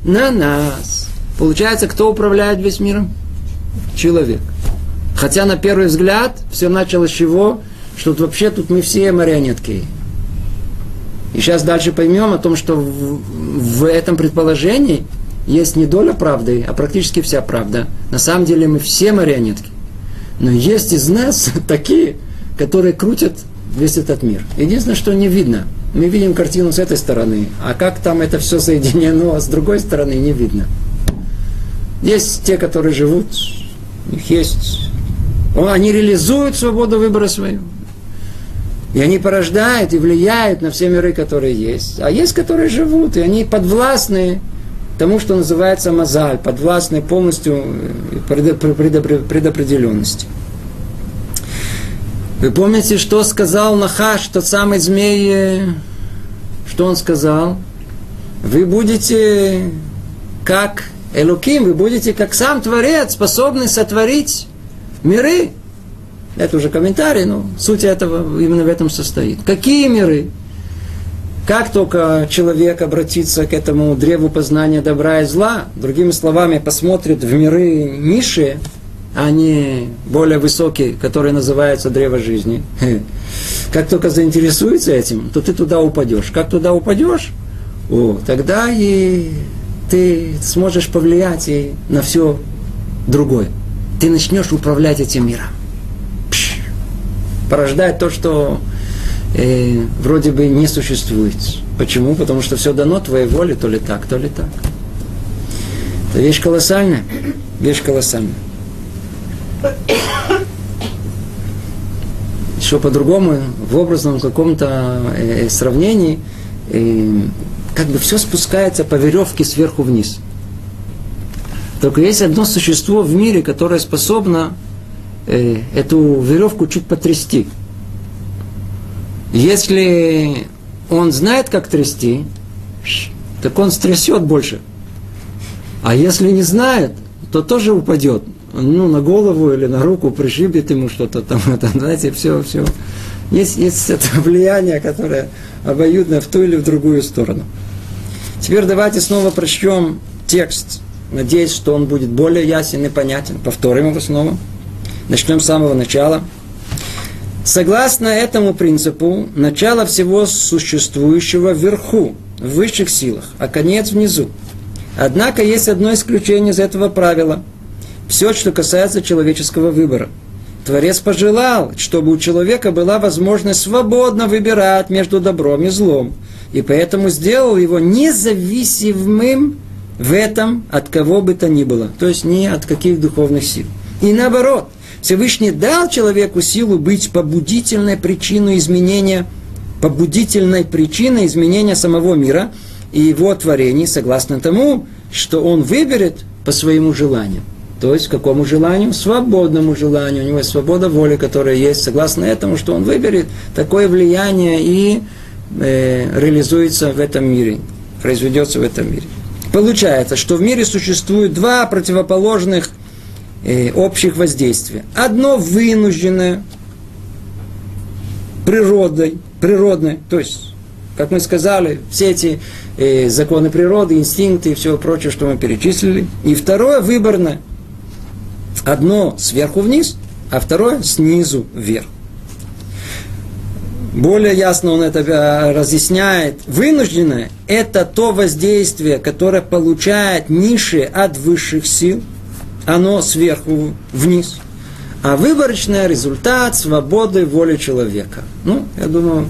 на нас. Получается, кто управляет весь миром? Человек. Хотя на первый взгляд все началось с чего? Что вообще тут мы все марионетки. И сейчас дальше поймем о том, что в, в этом предположении есть не доля правды, а практически вся правда. На самом деле мы все марионетки. Но есть из нас (laughs) такие, которые крутят весь этот мир. Единственное, что не видно. Мы видим картину с этой стороны, а как там это все соединено, а с другой стороны не видно. Есть те, которые живут, у них есть... Они реализуют свободу выбора свою. И они порождают и влияют на все миры, которые есть. А есть, которые живут, и они подвластны тому, что называется мозаль, подвластны полностью предопределенности. Вы помните, что сказал Нахаш, тот самый змей, что он сказал? Вы будете как Элуким, вы будете как сам Творец, способный сотворить миры. Это уже комментарий, но суть этого именно в этом состоит. Какие миры? Как только человек обратится к этому древу познания добра и зла, другими словами, посмотрит в миры низшие, а не более высокие, которые называются древо жизни, (laughs) как только заинтересуется этим, то ты туда упадешь. Как туда упадешь, о, тогда и ты сможешь повлиять и на все другое. Ты начнешь управлять этим миром. Пш, порождать то, что э, вроде бы не существует. Почему? Потому что все дано твоей воле, то ли так, то ли так. Это вещь колоссальная. Вещь колоссальная. Еще по-другому, в образном каком-то э, сравнении, э, как бы все спускается по веревке сверху вниз. Только есть одно существо в мире, которое способно э, эту веревку чуть потрясти. Если он знает, как трясти, так он стрясет больше. А если не знает, то тоже упадет. Ну, на голову или на руку пришибет ему что-то там. (laughs) Это, знаете, все, все. Есть, есть это (laughs) влияние, которое обоюдно в ту или в другую сторону. Теперь давайте снова прочтем текст. Надеюсь, что он будет более ясен и понятен. Повторим его снова. Начнем с самого начала. Согласно этому принципу, начало всего существующего вверху, в высших силах, а конец внизу. Однако есть одно исключение из этого правила. Все, что касается человеческого выбора. Творец пожелал, чтобы у человека была возможность свободно выбирать между добром и злом. И поэтому сделал его независимым в этом от кого бы то ни было. То есть не от каких духовных сил. И наоборот – Всевышний дал человеку силу быть побудительной причиной изменения, побудительной причиной изменения самого мира и его творений, согласно тому, что он выберет по своему желанию. То есть, какому желанию? Свободному желанию. У него есть свобода воли, которая есть, согласно этому, что он выберет такое влияние и э, реализуется в этом мире, произведется в этом мире. Получается, что в мире существует два противоположных э, общих воздействия. Одно вынужденное природой, природное, то есть, как мы сказали, все эти э, законы природы, инстинкты и все прочее, что мы перечислили. И второе выборное. Одно сверху вниз, а второе снизу вверх. Более ясно он это э, разъясняет. Вынужденное – это то воздействие, которое получает ниши от высших сил – оно сверху вниз. А выборочный результат свободы воли человека. Ну, я думаю,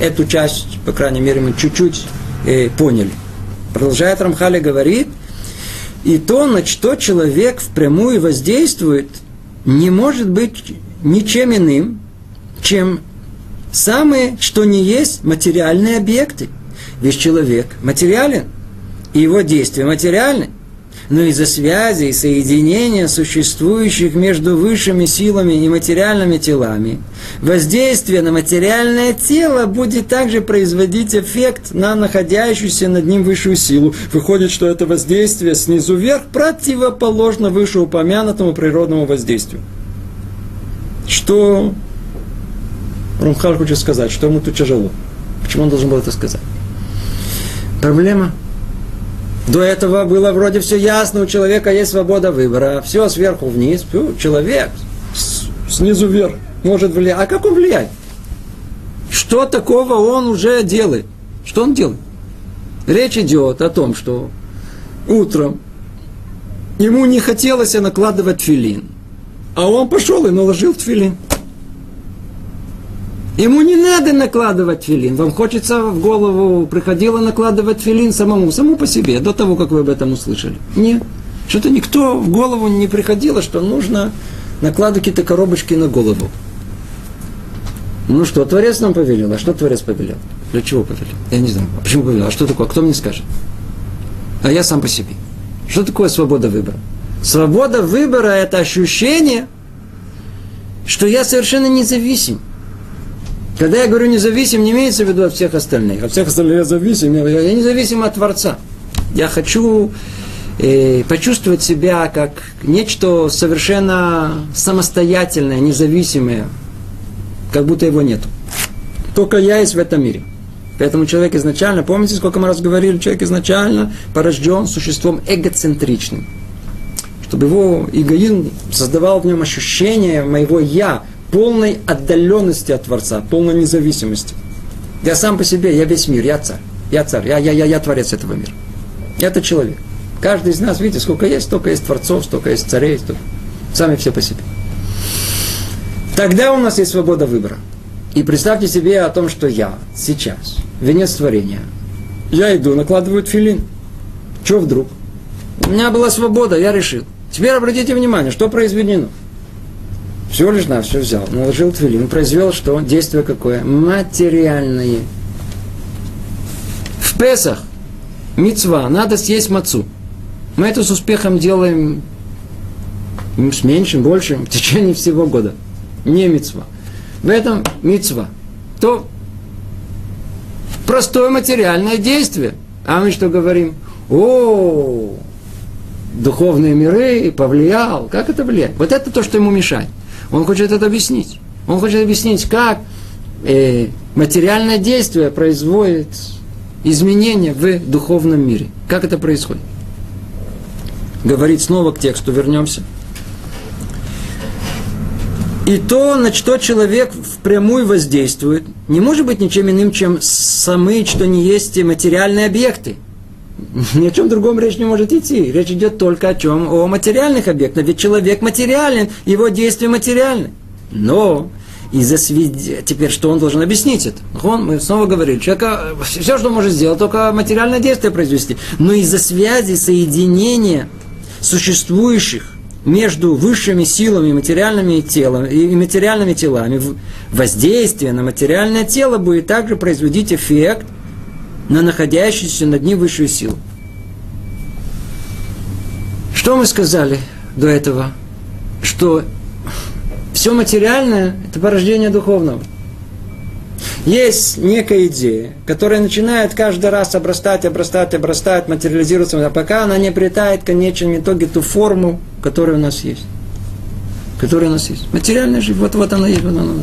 эту часть, по крайней мере, мы чуть-чуть э, поняли. Продолжает Рамхали говорит, и то, на что человек впрямую воздействует, не может быть ничем иным, чем самые, что не есть, материальные объекты. Ведь человек материален, и его действия материальны но из-за связи и соединения существующих между высшими силами и материальными телами, воздействие на материальное тело будет также производить эффект на находящуюся над ним высшую силу. Выходит, что это воздействие снизу вверх противоположно вышеупомянутому природному воздействию. Что Румхал хочет сказать, что ему тут тяжело. Почему он должен был это сказать? Проблема – до этого было вроде все ясно, у человека есть свобода выбора, все сверху вниз, все, человек снизу вверх может влиять. А как он влияет? Что такого он уже делает? Что он делает? Речь идет о том, что утром ему не хотелось накладывать филин. А он пошел и наложил тфилин. Ему не надо накладывать филин. Вам хочется в голову, приходило накладывать филин самому, саму по себе, до того, как вы об этом услышали. Нет. Что-то никто в голову не приходило, что нужно накладывать какие-то коробочки на голову. Ну что, Творец нам повелел. А что Творец повелел? Для чего повелел? Я не знаю. Почему повелел? А что такое? Кто мне скажет? А я сам по себе. Что такое свобода выбора? Свобода выбора – это ощущение, что я совершенно независим. Когда я говорю независим, не имеется в виду от всех остальных. От всех остальных я зависим. Я, я независим от Творца. Я хочу э, почувствовать себя как нечто совершенно самостоятельное, независимое, как будто его нет. Только я есть в этом мире. Поэтому человек изначально, помните, сколько мы раз говорили, человек изначально порожден существом эгоцентричным. Чтобы его эгоизм создавал в нем ощущение моего «я», полной отдаленности от Творца, полной независимости. Я сам по себе, я весь мир, я царь. Я царь, я, я, я, я творец этого мира. Это человек. Каждый из нас, видите, сколько есть, столько есть творцов, столько есть царей, столько. сами все по себе. Тогда у нас есть свобода выбора. И представьте себе о том, что я сейчас, венец творения, я иду, накладываю филин. Что вдруг? У меня была свобода, я решил. Теперь обратите внимание, что произведено – всего лишь на все взял, наложил твилин, произвел что? Действие какое? Материальное. В Песах мецва, надо съесть мацу. Мы это с успехом делаем с меньшим, большим в течение всего года. Не мецва. В этом мецва. То простое материальное действие. А мы что говорим? О, духовные миры повлиял. Как это влияет? Вот это то, что ему мешает. Он хочет это объяснить. Он хочет объяснить, как э, материальное действие производит изменения в духовном мире. Как это происходит? Говорит снова к тексту, вернемся. И то, на что человек впрямую воздействует, не может быть ничем иным, чем самые, что не есть материальные объекты. Ни о чем другом речь не может идти. Речь идет только о чем? О материальных объектах. Ведь человек материален, его действия материальны. Но из-за свид... Теперь что он должен объяснить это? Он, мы снова говорили, человека, все, что может сделать, только материальное действие произвести. Но из-за связи, соединения существующих между высшими силами материальными телами, и материальными телами, воздействие на материальное тело будет также производить эффект – на находящуюся над ним высшую силу. Что мы сказали до этого? Что все материальное – это порождение духовного. Есть некая идея, которая начинает каждый раз обрастать, обрастать, обрастать, материализироваться, пока она не обретает в конечном итоге ту форму, которая у нас есть. Которая у нас есть. Материальная жизнь, вот, вот она есть. Вот она.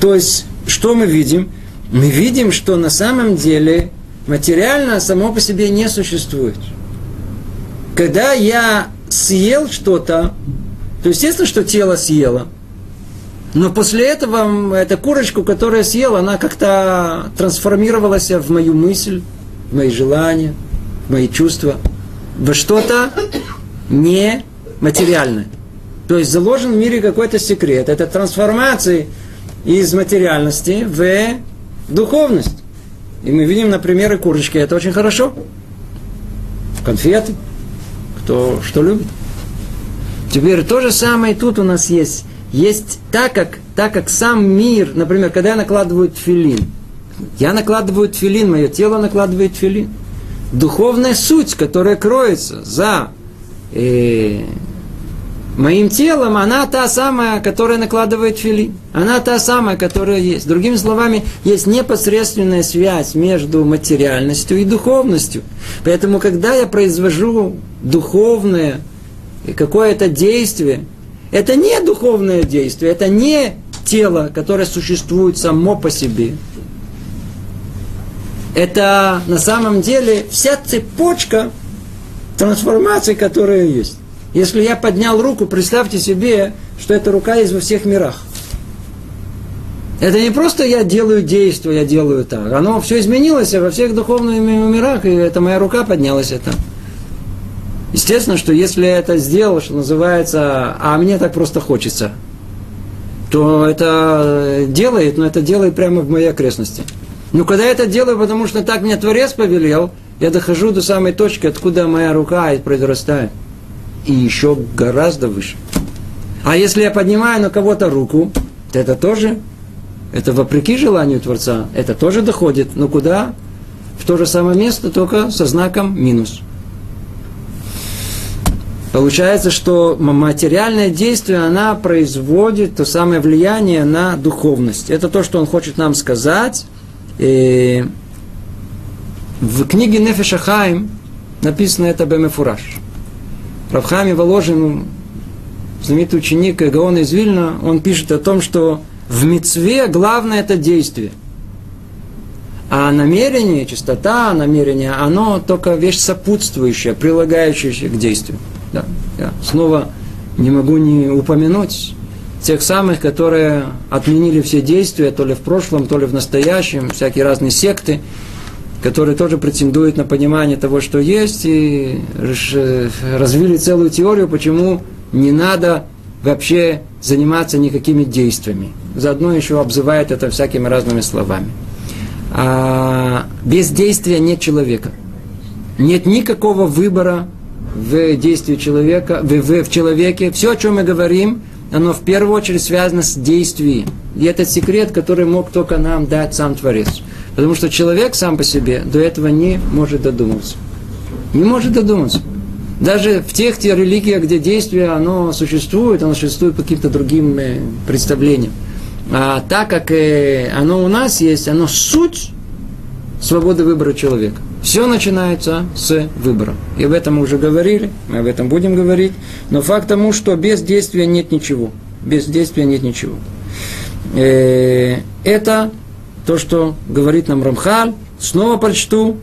То есть, что мы видим – мы видим, что на самом деле материально само по себе не существует. Когда я съел что-то, то естественно, что тело съело. Но после этого эта курочку, которую я съел, она как-то трансформировалась в мою мысль, в мои желания, в мои чувства, во что-то не материальное. То есть заложен в мире какой-то секрет. Это трансформации из материальности в духовность. И мы видим на примере курочки, это очень хорошо. Конфеты, кто что любит. Теперь то же самое тут у нас есть. Есть так как, так как сам мир, например, когда я накладываю филин, я накладываю филин, мое тело накладывает филин. Духовная суть, которая кроется за э, моим телом, она та самая, которая накладывает фили. Она та самая, которая есть. Другими словами, есть непосредственная связь между материальностью и духовностью. Поэтому, когда я произвожу духовное какое-то действие, это не духовное действие, это не тело, которое существует само по себе. Это на самом деле вся цепочка трансформации, которая есть. Если я поднял руку, представьте себе, что эта рука есть во всех мирах. Это не просто я делаю действие, я делаю так. Оно все изменилось во всех духовных мирах, и это моя рука поднялась это. Естественно, что если я это сделал, что называется, а мне так просто хочется, то это делает, но это делает прямо в моей окрестности. Но когда я это делаю, потому что так мне Творец повелел, я дохожу до самой точки, откуда моя рука произрастает. И еще гораздо выше. А если я поднимаю на кого-то руку, то это тоже, это вопреки желанию Творца, это тоже доходит. Но куда? В то же самое место, только со знаком минус. Получается, что материальное действие, она производит то самое влияние на духовность. Это то, что он хочет нам сказать. И в книге Нефеша Хаим написано это Бемефураж. Равхами Воложин, знаменитый ученик Гаона из Вильна, он пишет о том, что в мецве главное это действие. А намерение, чистота намерения, оно только вещь сопутствующая, прилагающаяся к действию. Да, я снова не могу не упомянуть тех самых, которые отменили все действия, то ли в прошлом, то ли в настоящем, всякие разные секты, которые тоже претендуют на понимание того, что есть, и развили целую теорию, почему не надо вообще заниматься никакими действиями. Заодно еще обзывают это всякими разными словами. А без действия нет человека. Нет никакого выбора в действии человека, в, в, в человеке. Все, о чем мы говорим, оно в первую очередь связано с действием. И это секрет, который мог только нам дать сам Творец. Потому что человек сам по себе до этого не может додуматься. Не может додуматься. Даже в тех те религиях, где действие оно существует, оно существует по каким-то другим э, представлениям. А так как э, оно у нас есть, оно суть свободы выбора человека. Все начинается с выбора. И об этом мы уже говорили, мы об этом будем говорить. Но факт тому, что без действия нет ничего. Без действия нет ничего. Э, это то, что говорит нам Рамхаль. Снова прочту.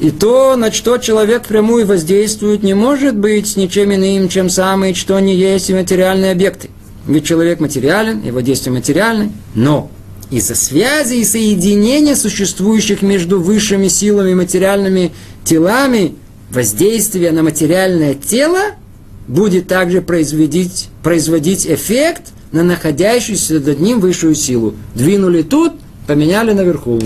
И то, на что человек прямую воздействует, не может быть ничем иным, чем самые, что не есть и материальные объекты. Ведь человек материален, его действие материальны, но из-за связи и соединения существующих между высшими силами и материальными телами, воздействие на материальное тело будет также производить, производить эффект на находящуюся над ним высшую силу. Двинули тут, поменяли наверху.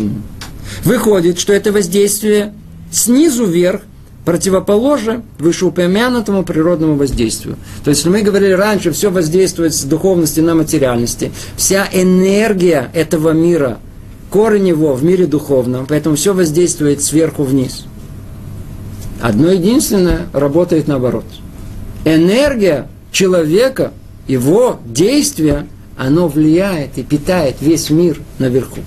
Выходит, что это воздействие снизу вверх противоположно вышеупомянутому природному воздействию. То есть, мы говорили раньше, все воздействует с духовности на материальности. Вся энергия этого мира, корень его в мире духовном, поэтому все воздействует сверху вниз. Одно единственное работает наоборот. Энергия человека, его действия, оно влияет и питает весь мир наверху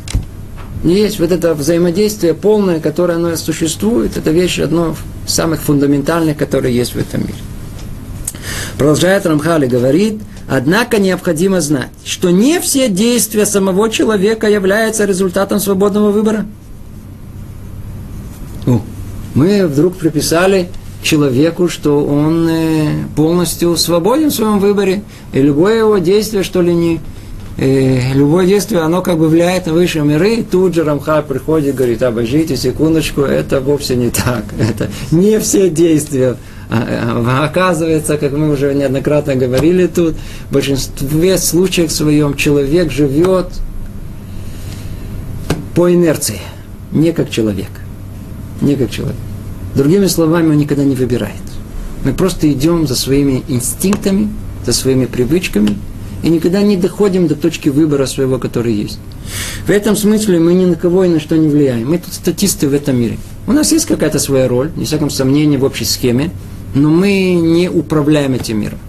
есть вот это взаимодействие полное, которое оно существует, это вещь одно из самых фундаментальных, которые есть в этом мире. Продолжает Рамхали, говорит, однако необходимо знать, что не все действия самого человека являются результатом свободного выбора. Мы вдруг приписали человеку, что он э, полностью свободен в своем выборе, и любое его действие, что ли, не, и любое действие, оно как бы влияет на высшие миры, и тут же Рамха приходит говорит, обождите секундочку, это вовсе не так. (laughs) Это не все действия. А, а, оказывается, как мы уже неоднократно говорили тут, в большинстве случаев в своем человек живет по инерции, не как человек. Не как человек. Другими словами, он никогда не выбирает. Мы просто идем за своими инстинктами, за своими привычками – и никогда не доходим до точки выбора своего, который есть. В этом смысле мы ни на кого и на что не влияем. Мы тут статисты в этом мире. У нас есть какая-то своя роль, не всяком сомнении, в общей схеме, но мы не управляем этим миром.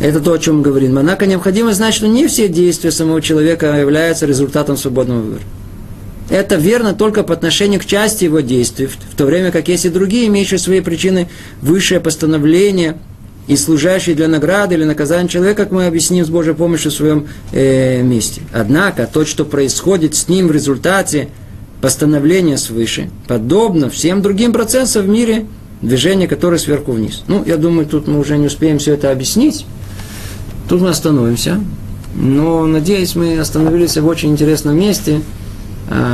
Это то, о чем мы говорим. Однако необходимо знать, что не все действия самого человека являются результатом свободного выбора. Это верно только по отношению к части его действий, в то время как есть и другие, имеющие свои причины высшее постановление – и служащий для награды или наказания человека, как мы объясним с Божьей помощью в своем э, месте. Однако то, что происходит с ним в результате постановления свыше, подобно всем другим процессам в мире, движение которое сверху вниз. Ну, я думаю, тут мы уже не успеем все это объяснить. Тут мы остановимся. Но, надеюсь, мы остановились в очень интересном месте,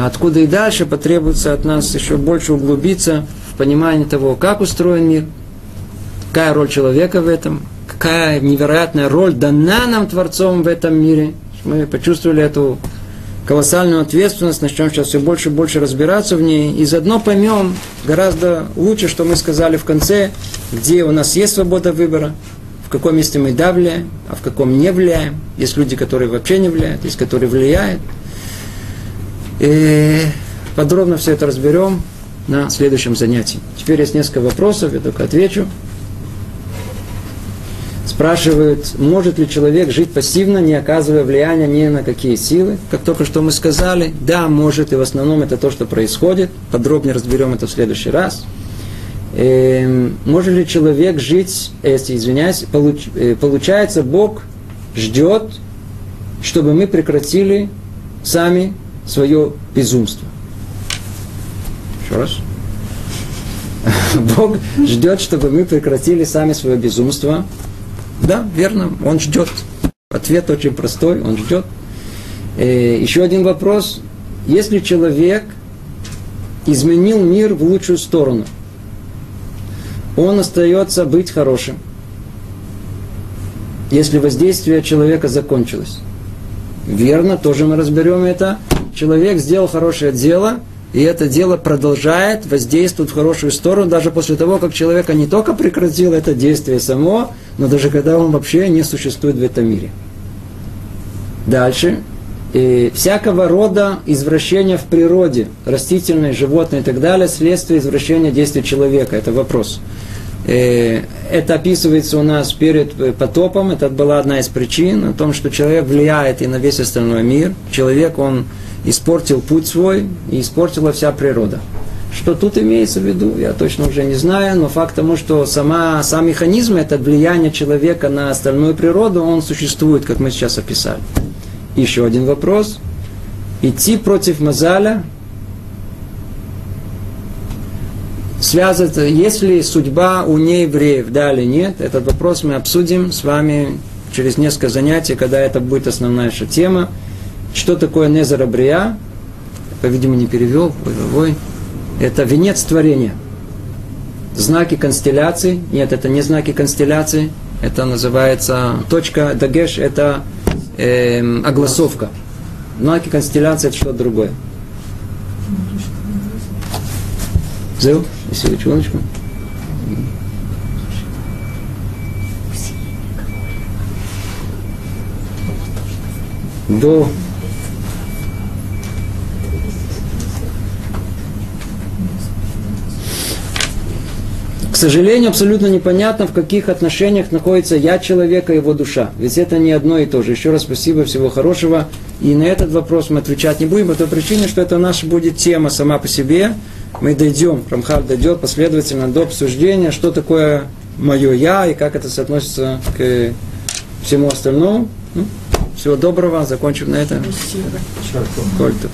откуда и дальше потребуется от нас еще больше углубиться понимание того, как устроен мир, какая роль человека в этом, какая невероятная роль дана нам Творцом в этом мире. Мы почувствовали эту колоссальную ответственность, начнем сейчас все больше и больше разбираться в ней, и заодно поймем гораздо лучше, что мы сказали в конце, где у нас есть свобода выбора, в каком месте мы да влияем, а в каком не влияем. Есть люди, которые вообще не влияют, есть, которые влияют. И подробно все это разберем на следующем занятии. Теперь есть несколько вопросов, я только отвечу. Спрашивают, может ли человек жить пассивно, не оказывая влияния ни на какие силы. Как только что мы сказали, да, может, и в основном это то, что происходит. Подробнее разберем это в следующий раз. Эм, может ли человек жить, если, извиняюсь, получ, э, получается, Бог ждет, чтобы мы прекратили сами свое безумство. Еще раз. Бог ждет, чтобы мы прекратили сами свое безумство. Да, верно, Он ждет. Ответ очень простой, Он ждет. Э, еще один вопрос. Если человек изменил мир в лучшую сторону, он остается быть хорошим. Если воздействие человека закончилось. Верно, тоже мы разберем это. Человек сделал хорошее дело, и это дело продолжает воздействовать в хорошую сторону, даже после того, как человека не только прекратил это действие само, но даже когда он вообще не существует в этом мире. Дальше. И всякого рода извращения в природе, растительной, животной и так далее, следствие извращения действий человека. Это вопрос. Э, это описывается у нас перед потопом. Это была одна из причин о том, что человек влияет и на весь остальной мир. Человек, он испортил путь свой и испортила вся природа. Что тут имеется в виду, я точно уже не знаю, но факт тому, что сама, сам механизм, это влияние человека на остальную природу, он существует, как мы сейчас описали. Еще один вопрос. Идти против Мазаля, связывает, есть ли судьба у неевреев, да или нет, этот вопрос мы обсудим с вами через несколько занятий, когда это будет основная наша тема. Что такое Незера Брия? По-видимому, не перевел. Ой. Это венец творения. Знаки констелляции. Нет, это не знаки констелляции. Это называется точка Дагеш, это э, огласовка. Знаки констелляции это что-то другое. Зел, секундочку. До К сожалению, абсолютно непонятно, в каких отношениях находится я человека и его душа. Ведь это не одно и то же. Еще раз спасибо, всего хорошего. И на этот вопрос мы отвечать не будем, по той причине, что это наша будет тема сама по себе. Мы дойдем, Рамхаль дойдет последовательно до обсуждения, что такое мое я и как это соотносится к всему остальному. Ну, всего доброго, закончим на этом. Спасибо. Кольтов.